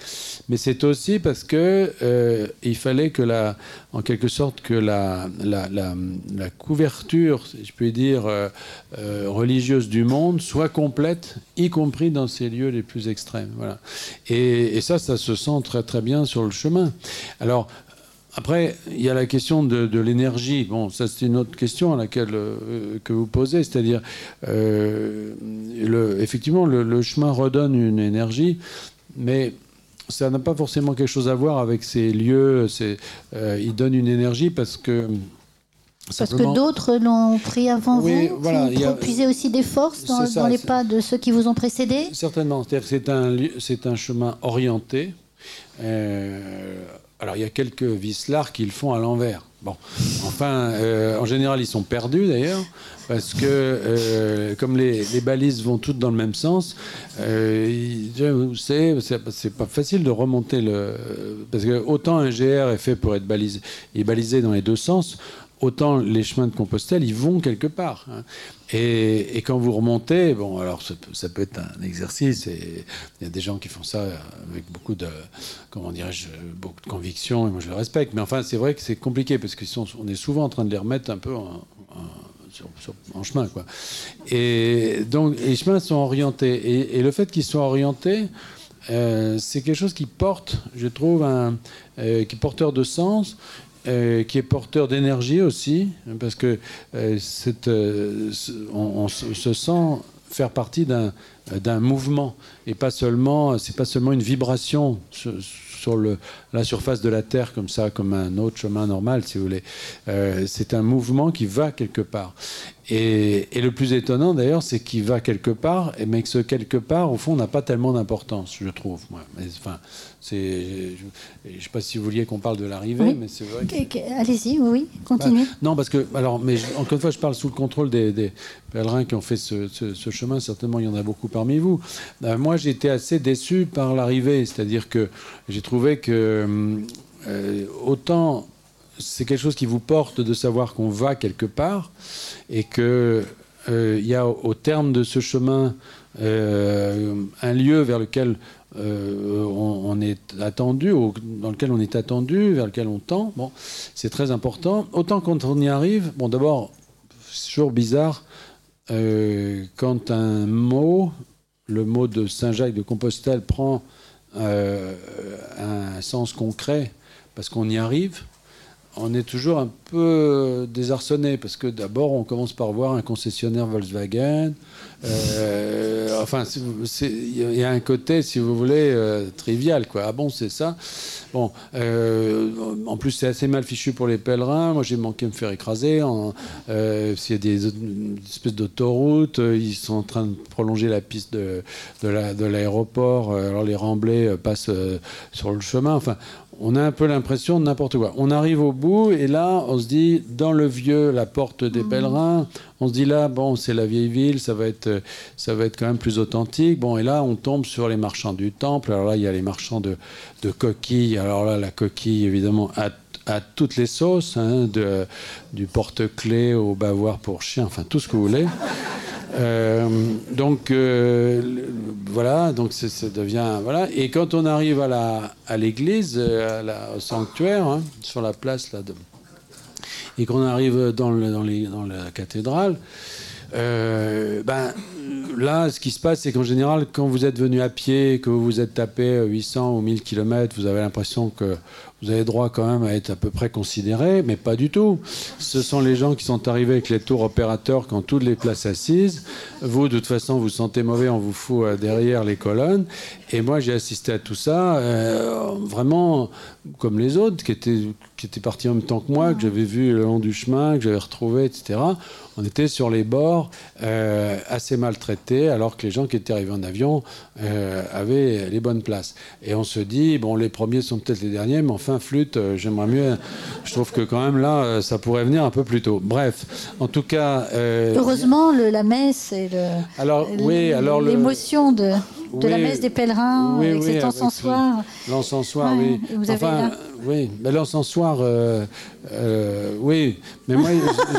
mais c'est aussi parce que euh, il fallait que la, en quelque sorte, que la, la, la, couverture, si je puis dire, euh, euh, religieuse du monde soit complète, y compris dans ces lieux les plus extrêmes. Voilà. Et, et ça, ça se sent très très bien sur le chemin. Alors après, il y a la question de, l'énergie. Bon, ça c'est une autre question à laquelle euh, que vous posez, c'est-à-dire, euh, effectivement, le, chemin redonne une énergie, mais ça n'a pas forcément quelque chose à voir avec ces lieux. Euh, il donne une énergie parce que parce que d'autres l'ont pris avant vous voilà, Pour puiser aussi des forces dans, les pas de ceux qui vous ont précédé Certainement. C'est un, un chemin orienté. Euh, alors il y a quelques vislards qui le font à l'envers. Bon, enfin, euh, en général, ils sont perdus d'ailleurs, parce que euh, comme les, balises vont toutes dans le même sens, euh, c'est pas facile de remonter le. Parce que autant un GR est fait pour être balisé, balisé dans les deux sens, autant les chemins de Compostelle, ils vont quelque part. Hein. Et, quand vous remontez, bon, alors ça peut, être un exercice, et il y a des gens qui font ça avec beaucoup de, comment dirais-je, beaucoup de conviction, et moi je le respecte. Mais enfin, c'est vrai que c'est compliqué, parce qu'on est souvent en train de les remettre un peu en, chemin. Quoi. Et donc, les chemins sont orientés. Et, le fait qu'ils soient orientés, euh, c'est quelque chose qui porte, je trouve, un, euh, qui est porteur de sens euh, qui est porteur d'énergie aussi, parce que euh, euh, on, se sent faire partie d'un mouvement et pas seulement c'est pas seulement une vibration sur, la surface de la terre comme ça comme un autre chemin normal si vous voulez c'est un mouvement qui va quelque part et, le plus étonnant d'ailleurs, c'est qu'il va quelque part, mais que ce quelque part, au fond, n'a pas tellement d'importance, je trouve. C'est, je ne sais pas si vous vouliez qu'on parle de l'arrivée, mais c'est vrai. Allez-y, oui, continuez. Bah, non, parce que, alors, mais encore une fois, je parle sous le contrôle des, pèlerins qui ont fait ce, chemin. Certainement, il y en a beaucoup parmi vous. Euh, moi, j'ai été assez déçu par l'arrivée, c'est-à-dire que j'ai trouvé que euh, autant c'est quelque chose qui vous porte de savoir qu'on va quelque part et que euh, il y a au terme de ce chemin un lieu vers lequel on, est attendu, dans lequel on est attendu, vers lequel on tend. C'est très important. Autant quand on y arrive, bon, d'abord, c'est toujours bizarre quand un mot, le mot de Saint-Jacques de Compostelle prend un sens concret parce qu'on y arrive, on est toujours un peu désarçonné parce que d'abord on commence par voir un concessionnaire Volkswagen. Euh, enfin, il y a un côté, si vous voulez, euh, trivial. Quoi. Ah bon, c'est ça? Bon, euh, en plus c'est assez mal fichu pour les pèlerins. Moi, j'ai manqué de me faire écraser. S'il y a des espèces d'autoroutes, ils sont en train de prolonger la piste de, de l'aéroport. alors les remblais passent sur le chemin. Enfin, on a un peu l'impression de n'importe quoi. On arrive au bout et là, on se dit, dans le vieux, la porte des mhm. pèlerins, on se dit là, bon, c'est la vieille ville, ça va, être, ça va être quand même plus authentique. Bon, et là, on tombe sur les marchands du temple. Alors là, il y a les marchands de, coquilles. Alors là, la coquille, évidemment, à, toutes les sauces, hein, de, du porte-clés au bavoir pour chien, enfin, tout ce que vous voulez. Euh, donc euh, voilà, donc ça devient voilà. Et quand on arrive à la à l'église, euh, au sanctuaire, hein, sur la place là, et qu'on arrive dans, le, dans, les, dans, la cathédrale, ben là, ce qui se passe, c'est qu'en général, quand vous êtes venu à pied, que vous vous êtes tapé 800 ou 1000 km, vous avez l'impression que vous avez droit quand même à être à peu près considéré, mais pas du tout. Ce sont les gens qui sont arrivés avec les tours opérateurs quand toutes les places assises. Vous, de toute façon, vous sentez mauvais, on vous fout euh, derrière les colonnes. Et moi, j'ai assisté à tout ça, euh, vraiment comme les autres, qui étaient, qui étaient partis en même temps que moi, que j'avais vu le long du chemin, que j'avais retrouvé, etc. On était sur les bords, euh, assez maltraités, alors que les gens qui étaient arrivés en avion avaient les bonnes places. Et on se dit, bon, les premiers sont peut-être les derniers, mais enfin, flûte, euh, j'aimerais mieux. Je trouve que quand même là, euh, ça pourrait venir un peu plus tôt. Bref, en tout cas. Euh, Heureusement, le, la messe et le. Alors oui, alors l'émotion de de la messe des pèlerins avec cet encensoir. L'encensoir, oui. Vous avez enfin, oui, mais l'encensoir, euh, euh, oui, mais moi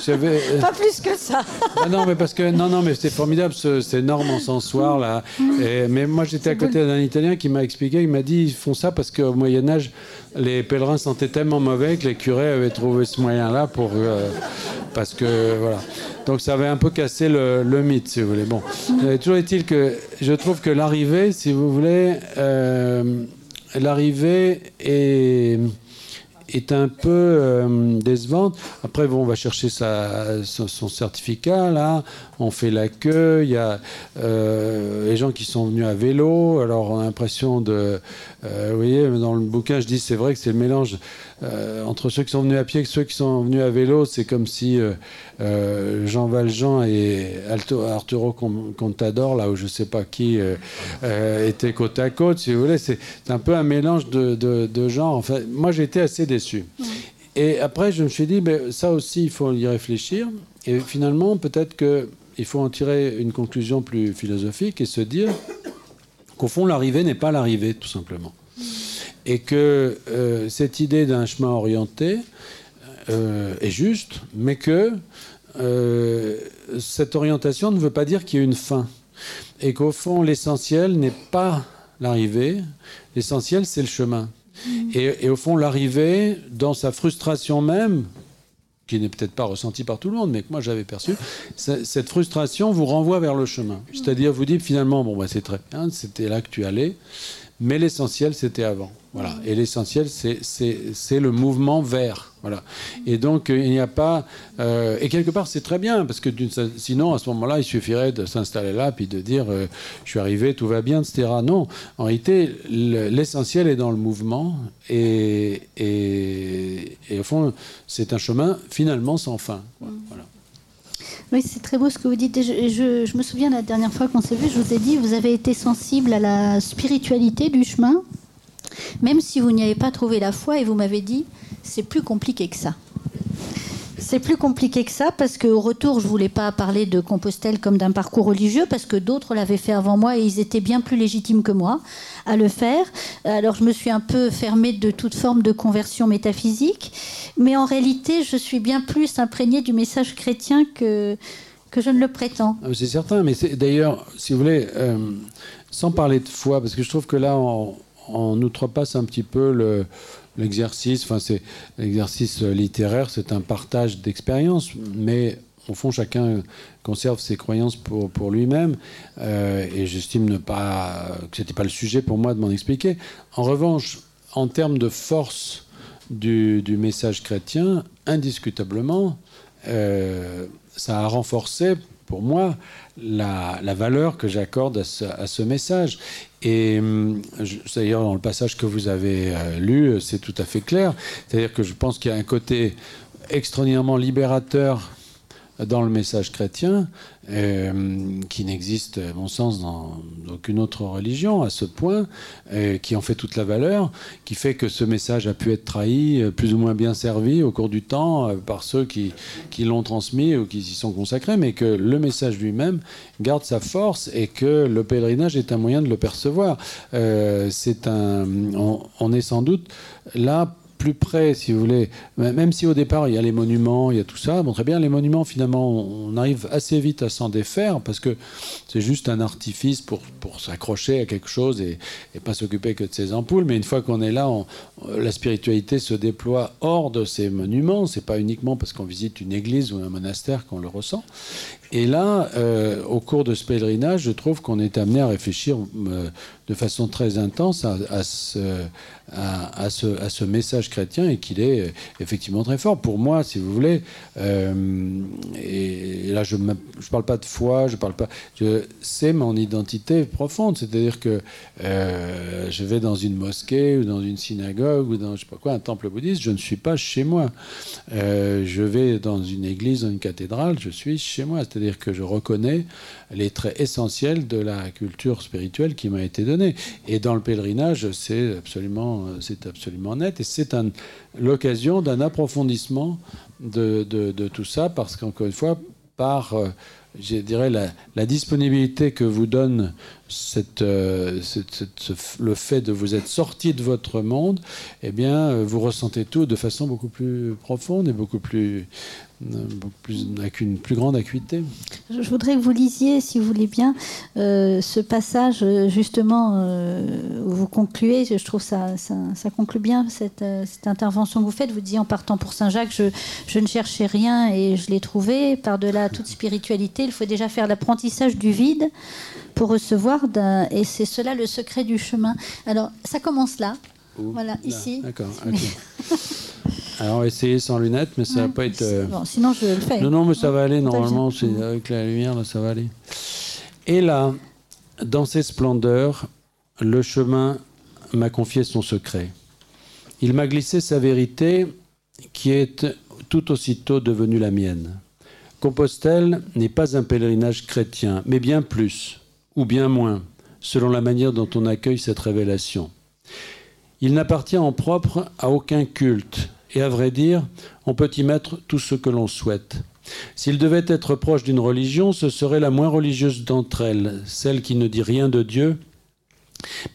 j'avais. Pas plus que ça. Ah non, mais parce que non, non, mais c'est formidable ce, énorme encensoir là. Et, mais moi j'étais à côté d'un Italien qui m'a expliqué, il m'a dit ils font ça parce qu'au Moyen Âge les pèlerins sentaient tellement mauvais que les curés avaient trouvé ce moyen-là pour euh, parce que voilà. Donc ça avait un peu cassé le, mythe, si vous voulez. Bon, toujours est-il que je trouve que l'arrivée, si vous voulez l'arrivée est, un peu euh, décevante. Après, bon, on va chercher son, certificat, là, on fait l'accueil, il y a euh, les gens qui sont venus à vélo, alors on a l'impression de... Euh, vous voyez, dans le bouquin, je dis, c'est vrai que c'est le mélange euh, entre ceux qui sont venus à pied et ceux qui sont venus à vélo, c'est comme si euh, euh, Jean Valjean et Arturo Contador, là où je ne sais pas qui, étaient côte à côte, si vous voulez. C'est un peu un mélange de, de, genres. Enfin, moi, j'étais assez déçu. Et après, je me suis dit, ben, ça aussi, il faut y réfléchir. Et finalement, peut-être qu'il faut en tirer une conclusion plus philosophique et se dire qu'au fond, l'arrivée n'est pas l'arrivée, tout simplement et que euh, cette idée d'un chemin orienté euh, est juste, mais que euh, cette orientation ne veut pas dire qu'il y a une fin. Et qu'au fond, l'essentiel n'est pas l'arrivée, l'essentiel, c'est le chemin. Mm. Et, au fond, l'arrivée, dans sa frustration même, qui n'est peut-être pas ressentie par tout le monde, mais que moi j'avais perçu, cette frustration vous renvoie vers le chemin. C'est-à-dire, vous dites finalement, bon, bah, c'est très bien, c'était là que tu allais, mais l'essentiel, c'était avant. Voilà. Et l'essentiel, c'est le mouvement vers. Voilà. Et donc, il n'y a pas. Euh, et quelque part, c'est très bien, parce que sinon, à ce moment-là, il suffirait de s'installer là, puis de dire euh, je suis arrivé, tout va bien, etc. Non. En réalité, l'essentiel est dans le mouvement. Et, et, et au fond, c'est un chemin finalement sans fin. Voilà. Oui, c'est très beau ce que vous dites. Je, me souviens la dernière fois qu'on s'est vu, je vous ai dit, vous avez été sensible à la spiritualité du chemin même si vous n'y avez pas trouvé la foi et vous m'avez dit, c'est plus compliqué que ça. C'est plus compliqué que ça parce qu'au retour, je voulais pas parler de Compostelle comme d'un parcours religieux parce que d'autres l'avaient fait avant moi et ils étaient bien plus légitimes que moi à le faire. Alors je me suis un peu fermée de toute forme de conversion métaphysique, mais en réalité, je suis bien plus imprégnée du message chrétien que que je ne le prétends. Ah, c'est certain, mais d'ailleurs, si vous voulez, euh, sans parler de foi, parce que je trouve que là, on, on outrepasse un petit peu le, l'exercice. Enfin, c'est l'exercice littéraire, c'est un partage d'expériences, mais au fond, chacun conserve ses croyances pour, pour lui-même. Euh, et j'estime ne pas que c'était pas le sujet pour moi de m'en expliquer. En revanche, en termes de force du, du message chrétien, indiscutablement, euh, ça a renforcé pour moi la, la valeur que j'accorde à à ce, message. Et hum, d'ailleurs, dans le passage que vous avez euh, lu, c'est tout à fait clair. C'est-à-dire que je pense qu'il y a un côté extraordinairement libérateur dans le message chrétien, euh, qui n'existe, à mon sens, dans aucune autre religion à ce point, euh, qui en fait toute la valeur, qui fait que ce message a pu être trahi, euh, plus ou moins bien servi au cours du temps par ceux qui, qui l'ont transmis ou qui s'y sont consacrés, mais que le message lui-même garde sa force et que le pèlerinage est un moyen de le percevoir. C'est un, on, on est sans doute là plus près, si vous voulez, même si au départ il y a les monuments, il y a tout ça, bon, très bien, les monuments, finalement, on arrive assez vite à s'en défaire parce que c'est juste un artifice pour, pour s'accrocher à quelque chose et, et pas s'occuper que de ses ampoules. Mais une fois qu'on est là, on, la spiritualité se déploie hors de ces monuments. C'est pas uniquement parce qu'on visite une église ou un monastère qu'on le ressent. Et là, euh, au cours de ce pèlerinage, je trouve qu'on est amené à réfléchir euh, de façon très intense à, ce, message chrétien et qu'il est effectivement très fort. Pour moi, si vous voulez, euh, et, là je ne parle pas de foi, je parle pas, c'est mon identité profonde. C'est-à-dire que euh, je vais dans une mosquée ou dans une synagogue ou dans je sais pas quoi, un temple bouddhiste, je ne suis pas chez moi. Euh, je vais dans une église, dans une cathédrale, je suis chez moi. C'est-à-dire que je reconnais les traits essentiels de la culture spirituelle qui m'a été donnée. Et dans le pèlerinage, c'est absolument, c'est absolument net. Et c'est l'occasion d'un approfondissement de, tout ça, parce qu'encore une fois, par, euh, je dirais, la, la, disponibilité que vous donne euh, le fait de vous être sorti de votre monde, eh bien, vous ressentez tout de façon beaucoup plus profonde et beaucoup plus plus, avec une plus grande acuité. Je voudrais que vous lisiez, si vous voulez bien, euh, ce passage justement euh, où vous concluez. Je trouve ça, ça, conclut bien cette, euh, intervention que vous faites. Vous dites en partant pour Saint-Jacques, je, je, ne cherchais rien et je l'ai trouvé. Par-delà toute spiritualité, il faut déjà faire l'apprentissage du vide pour recevoir. Et c'est cela le secret du chemin. Alors, ça commence là. Voilà, là. ici. D'accord. Okay. Alors, essayer sans lunettes, mais ça ouais, va pas être. Euh... Bon, sinon, je le fais. Non, non, mais ça va aller. Normalement, avec la lumière, là, ça va aller. Et là, dans ses splendeurs, le chemin m'a confié son secret. Il m'a glissé sa vérité, qui est tout aussitôt devenue la mienne. Compostelle n'est pas un pèlerinage chrétien, mais bien plus, ou bien moins, selon la manière dont on accueille cette révélation. Il n'appartient en propre à aucun culte, et à vrai dire, on peut y mettre tout ce que l'on souhaite. S'il devait être proche d'une religion, ce serait la moins religieuse d'entre elles, celle qui ne dit rien de Dieu,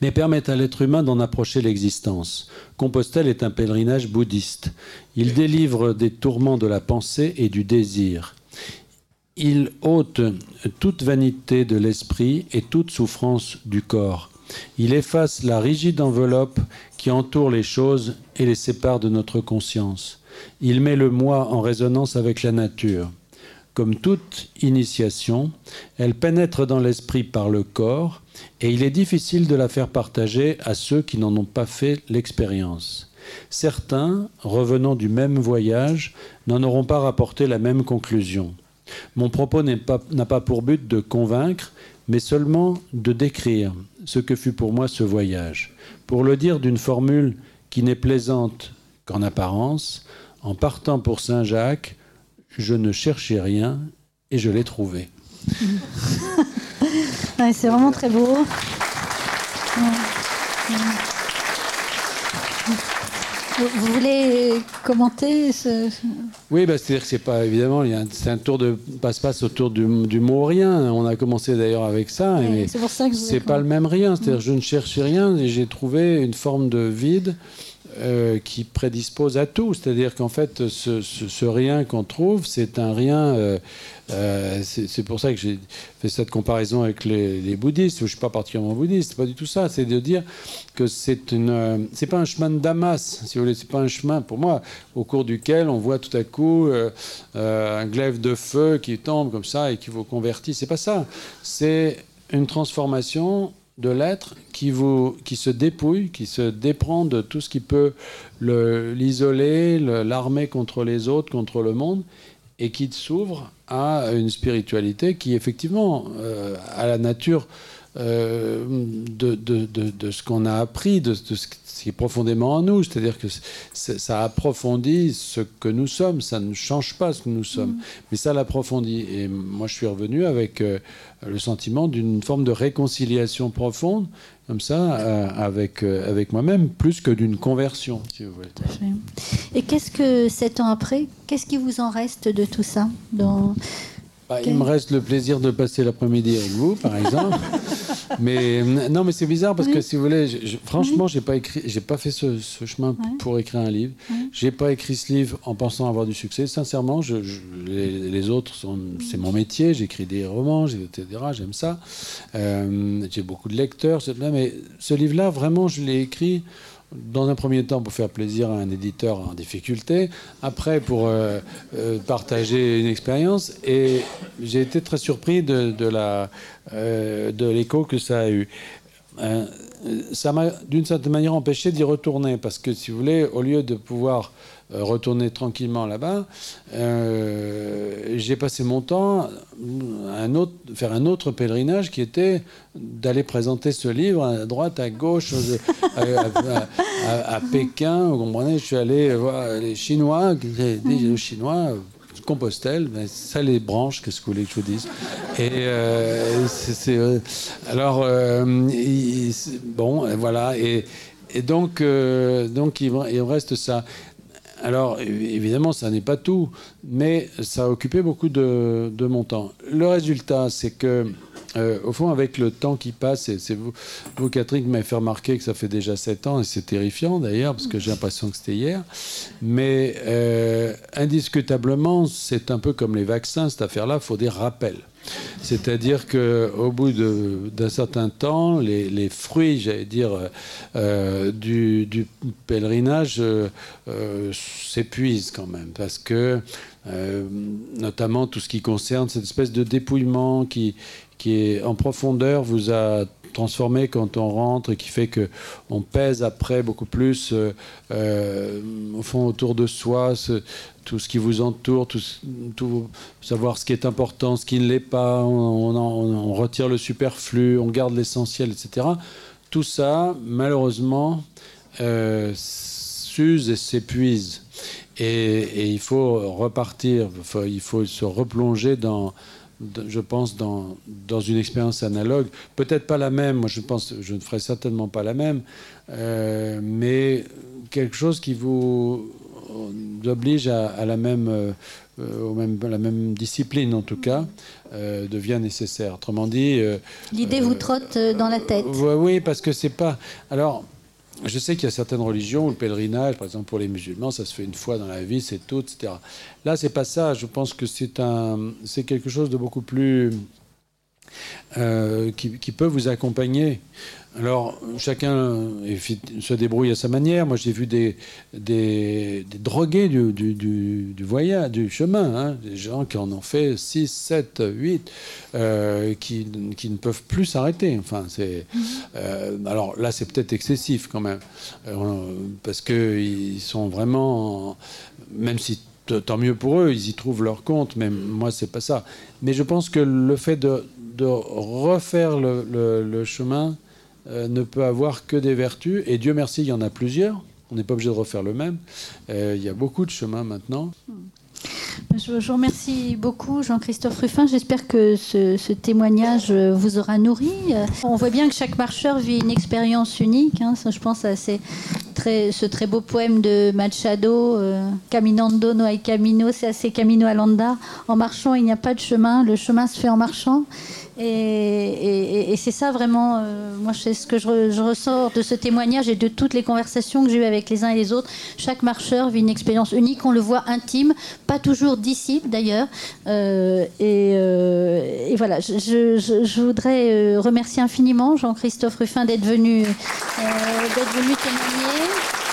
mais permet à l'être humain d'en approcher l'existence. Compostelle est un pèlerinage bouddhiste. Il délivre des tourments de la pensée et du désir. Il ôte toute vanité de l'esprit et toute souffrance du corps. Il efface la rigide enveloppe qui entoure les choses et les sépare de notre conscience. Il met le moi en résonance avec la nature. Comme toute initiation, elle pénètre dans l'esprit par le corps et il est difficile de la faire partager à ceux qui n'en ont pas fait l'expérience. Certains, revenant du même voyage, n'en auront pas rapporté la même conclusion. Mon propos n'a pas, pour but de convaincre, mais seulement de décrire ce que fut pour moi ce voyage. Pour le dire d'une formule qui n'est plaisante qu'en apparence, en partant pour Saint-Jacques, je ne cherchais rien et je l'ai trouvé. C'est vraiment très beau. Vous, voulez commenter ce... Oui, bah, c'est-à-dire que c'est pas évidemment, c'est un tour de passe-passe autour du, mot rien. On a commencé d'ailleurs avec ça, mais c'est pas le même rien. C'est-à-dire, je ne cherchais rien et j'ai trouvé une forme de vide euh, qui prédispose à tout. C'est-à-dire qu'en fait, ce, rien qu'on trouve, c'est un rien. Euh, euh, c'est pour ça que j'ai fait cette comparaison avec les, bouddhistes. Je ne suis pas particulièrement bouddhiste, pas du tout ça. C'est de dire que c'est une, c'est pas un chemin de Damas, si vous voulez. C'est pas un chemin, pour moi, au cours duquel on voit tout à coup un glaive de feu qui tombe comme ça et qui vous convertit. C'est pas ça. C'est une transformation de l'être qui, qui se dépouille, qui se déprend de tout ce qui peut l'isoler, l'armer contre les autres, contre le monde, et qui s'ouvre à une spiritualité qui, effectivement, euh, a la nature euh, de, de, de, ce qu'on a appris, de, ce qui est profondément en nous. C'est-à-dire que ça approfondit ce que nous sommes. Ça ne change pas ce que nous sommes, mm. mais ça l'approfondit. Et moi, je suis revenu avec euh, le sentiment d'une forme de réconciliation profonde, comme ça, euh, avec, avec moi-même, plus que d'une conversion, si vous voulez. Et qu'est-ce que, sept ans après, qu'est-ce qui vous en reste de tout ça dans... Bah, il me reste le plaisir de passer l'après-midi avec vous, par exemple. mais non, mais c'est bizarre parce que si vous voulez, franchement, j'ai pas écrit, j'ai pas fait ce, chemin pour écrire un livre. J'ai pas écrit ce livre en pensant avoir du succès. Sincèrement, je, les, autres sont, c'est mon métier. J'écris des romans, etc. J'aime ça. Euh, j'ai beaucoup de lecteurs, mais ce livre-là, vraiment, je l'ai écrit dans un premier temps pour faire plaisir à un éditeur en difficulté, après pour euh, euh, partager une expérience, et j'ai été très surpris de, euh, l'écho que ça a eu. ça m'a d'une certaine manière empêché d'y retourner, parce que si vous voulez, au lieu de pouvoir retourner tranquillement là-bas. Euh, j'ai passé mon temps à faire un autre pèlerinage qui était d'aller présenter ce livre à droite, à gauche, à, Pékin. Vous comprenez Je suis allé voir les Chinois, les Chinois. Compostelle, mais ça les branche, qu'est-ce que vous voulez que je vous dise Et euh, c'est, alors bon, voilà. Et, donc, donc il reste ça. Alors, évidemment, ça n'est pas tout, mais ça a occupé beaucoup de, mon temps. Le résultat, c'est que, euh, au fond, avec le temps qui passe, et c'est vous, vous, Catherine, qui m'avez fait remarquer que ça fait déjà 7 ans, et c'est terrifiant d'ailleurs, parce que j'ai l'impression que c'était hier, mais euh, indiscutablement, c'est un peu comme les vaccins, cette affaire-là, il faut des rappels. C'est-à-dire qu'au bout d'un certain temps, les, fruits, j'allais dire, euh, du, pèlerinage s'épuisent quand même. Parce que, notamment tout ce qui concerne cette espèce de dépouillement qui, qui est en profondeur, vous a transformé quand on rentre et qui fait que on pèse après beaucoup plus au fond autour de soi tout ce qui vous entoure, tout, savoir ce qui est important, ce qui ne l'est pas, on, retire le superflu, on garde l'essentiel, etc. Tout ça, malheureusement, euh, s'use et s'épuise. Et, il faut repartir, il faut se replonger dans, je pense, dans, dans une expérience analogue. Peut-être pas la même, moi je pense, je ne ferai certainement pas la même, euh, mais quelque chose qui vous oblige à, la même, euh, au même, la même discipline en tout cas, euh, devient nécessaire. Autrement dit, l'idée vous trotte dans la tête. oui, parce que c'est pas. Alors. Je sais qu'il y a certaines religions où le pèlerinage, par exemple pour les musulmans, ça se fait une fois dans la vie, c'est tout, etc. Là, c'est pas ça. Je pense que c'est un, c'est quelque chose de beaucoup plus qui, qui, peut vous accompagner. Alors, chacun se débrouille à sa manière. Moi, j'ai vu des, des, drogués du, du, voyage, du chemin, hein. des gens qui en ont fait 6, 7, 8, qui, qui, ne peuvent plus s'arrêter. Enfin, c'est, euh, alors là, c'est peut-être excessif quand même, euh, parce qu'ils sont vraiment, même si tant mieux pour eux, ils y trouvent leur compte, mais moi, c'est pas ça. Mais je pense que le fait de, de refaire le, le chemin, euh, ne peut avoir que des vertus. Et Dieu merci, il y en a plusieurs. On n'est pas obligé de refaire le même. Euh, il y a beaucoup de chemins maintenant. Je, vous remercie beaucoup, Jean-Christophe Ruffin. J'espère que ce, témoignage vous aura nourri. On voit bien que chaque marcheur vit une expérience unique. Hein. Je pense, très, ce très beau poème de Machado, euh, Caminando no hay camino, c'est assez camino alanda. En marchant, il n'y a pas de chemin, le chemin se fait en marchant. Et, c'est ça vraiment, euh, moi c'est ce que je, ressors de ce témoignage et de toutes les conversations que j'ai eues avec les uns et les autres. Chaque marcheur vit une expérience unique, on le voit intime, pas toujours disciple d'ailleurs. Euh, et, voilà, je, voudrais remercier infiniment Jean-Christophe Ruffin d'être venu, d'être venu témoigner.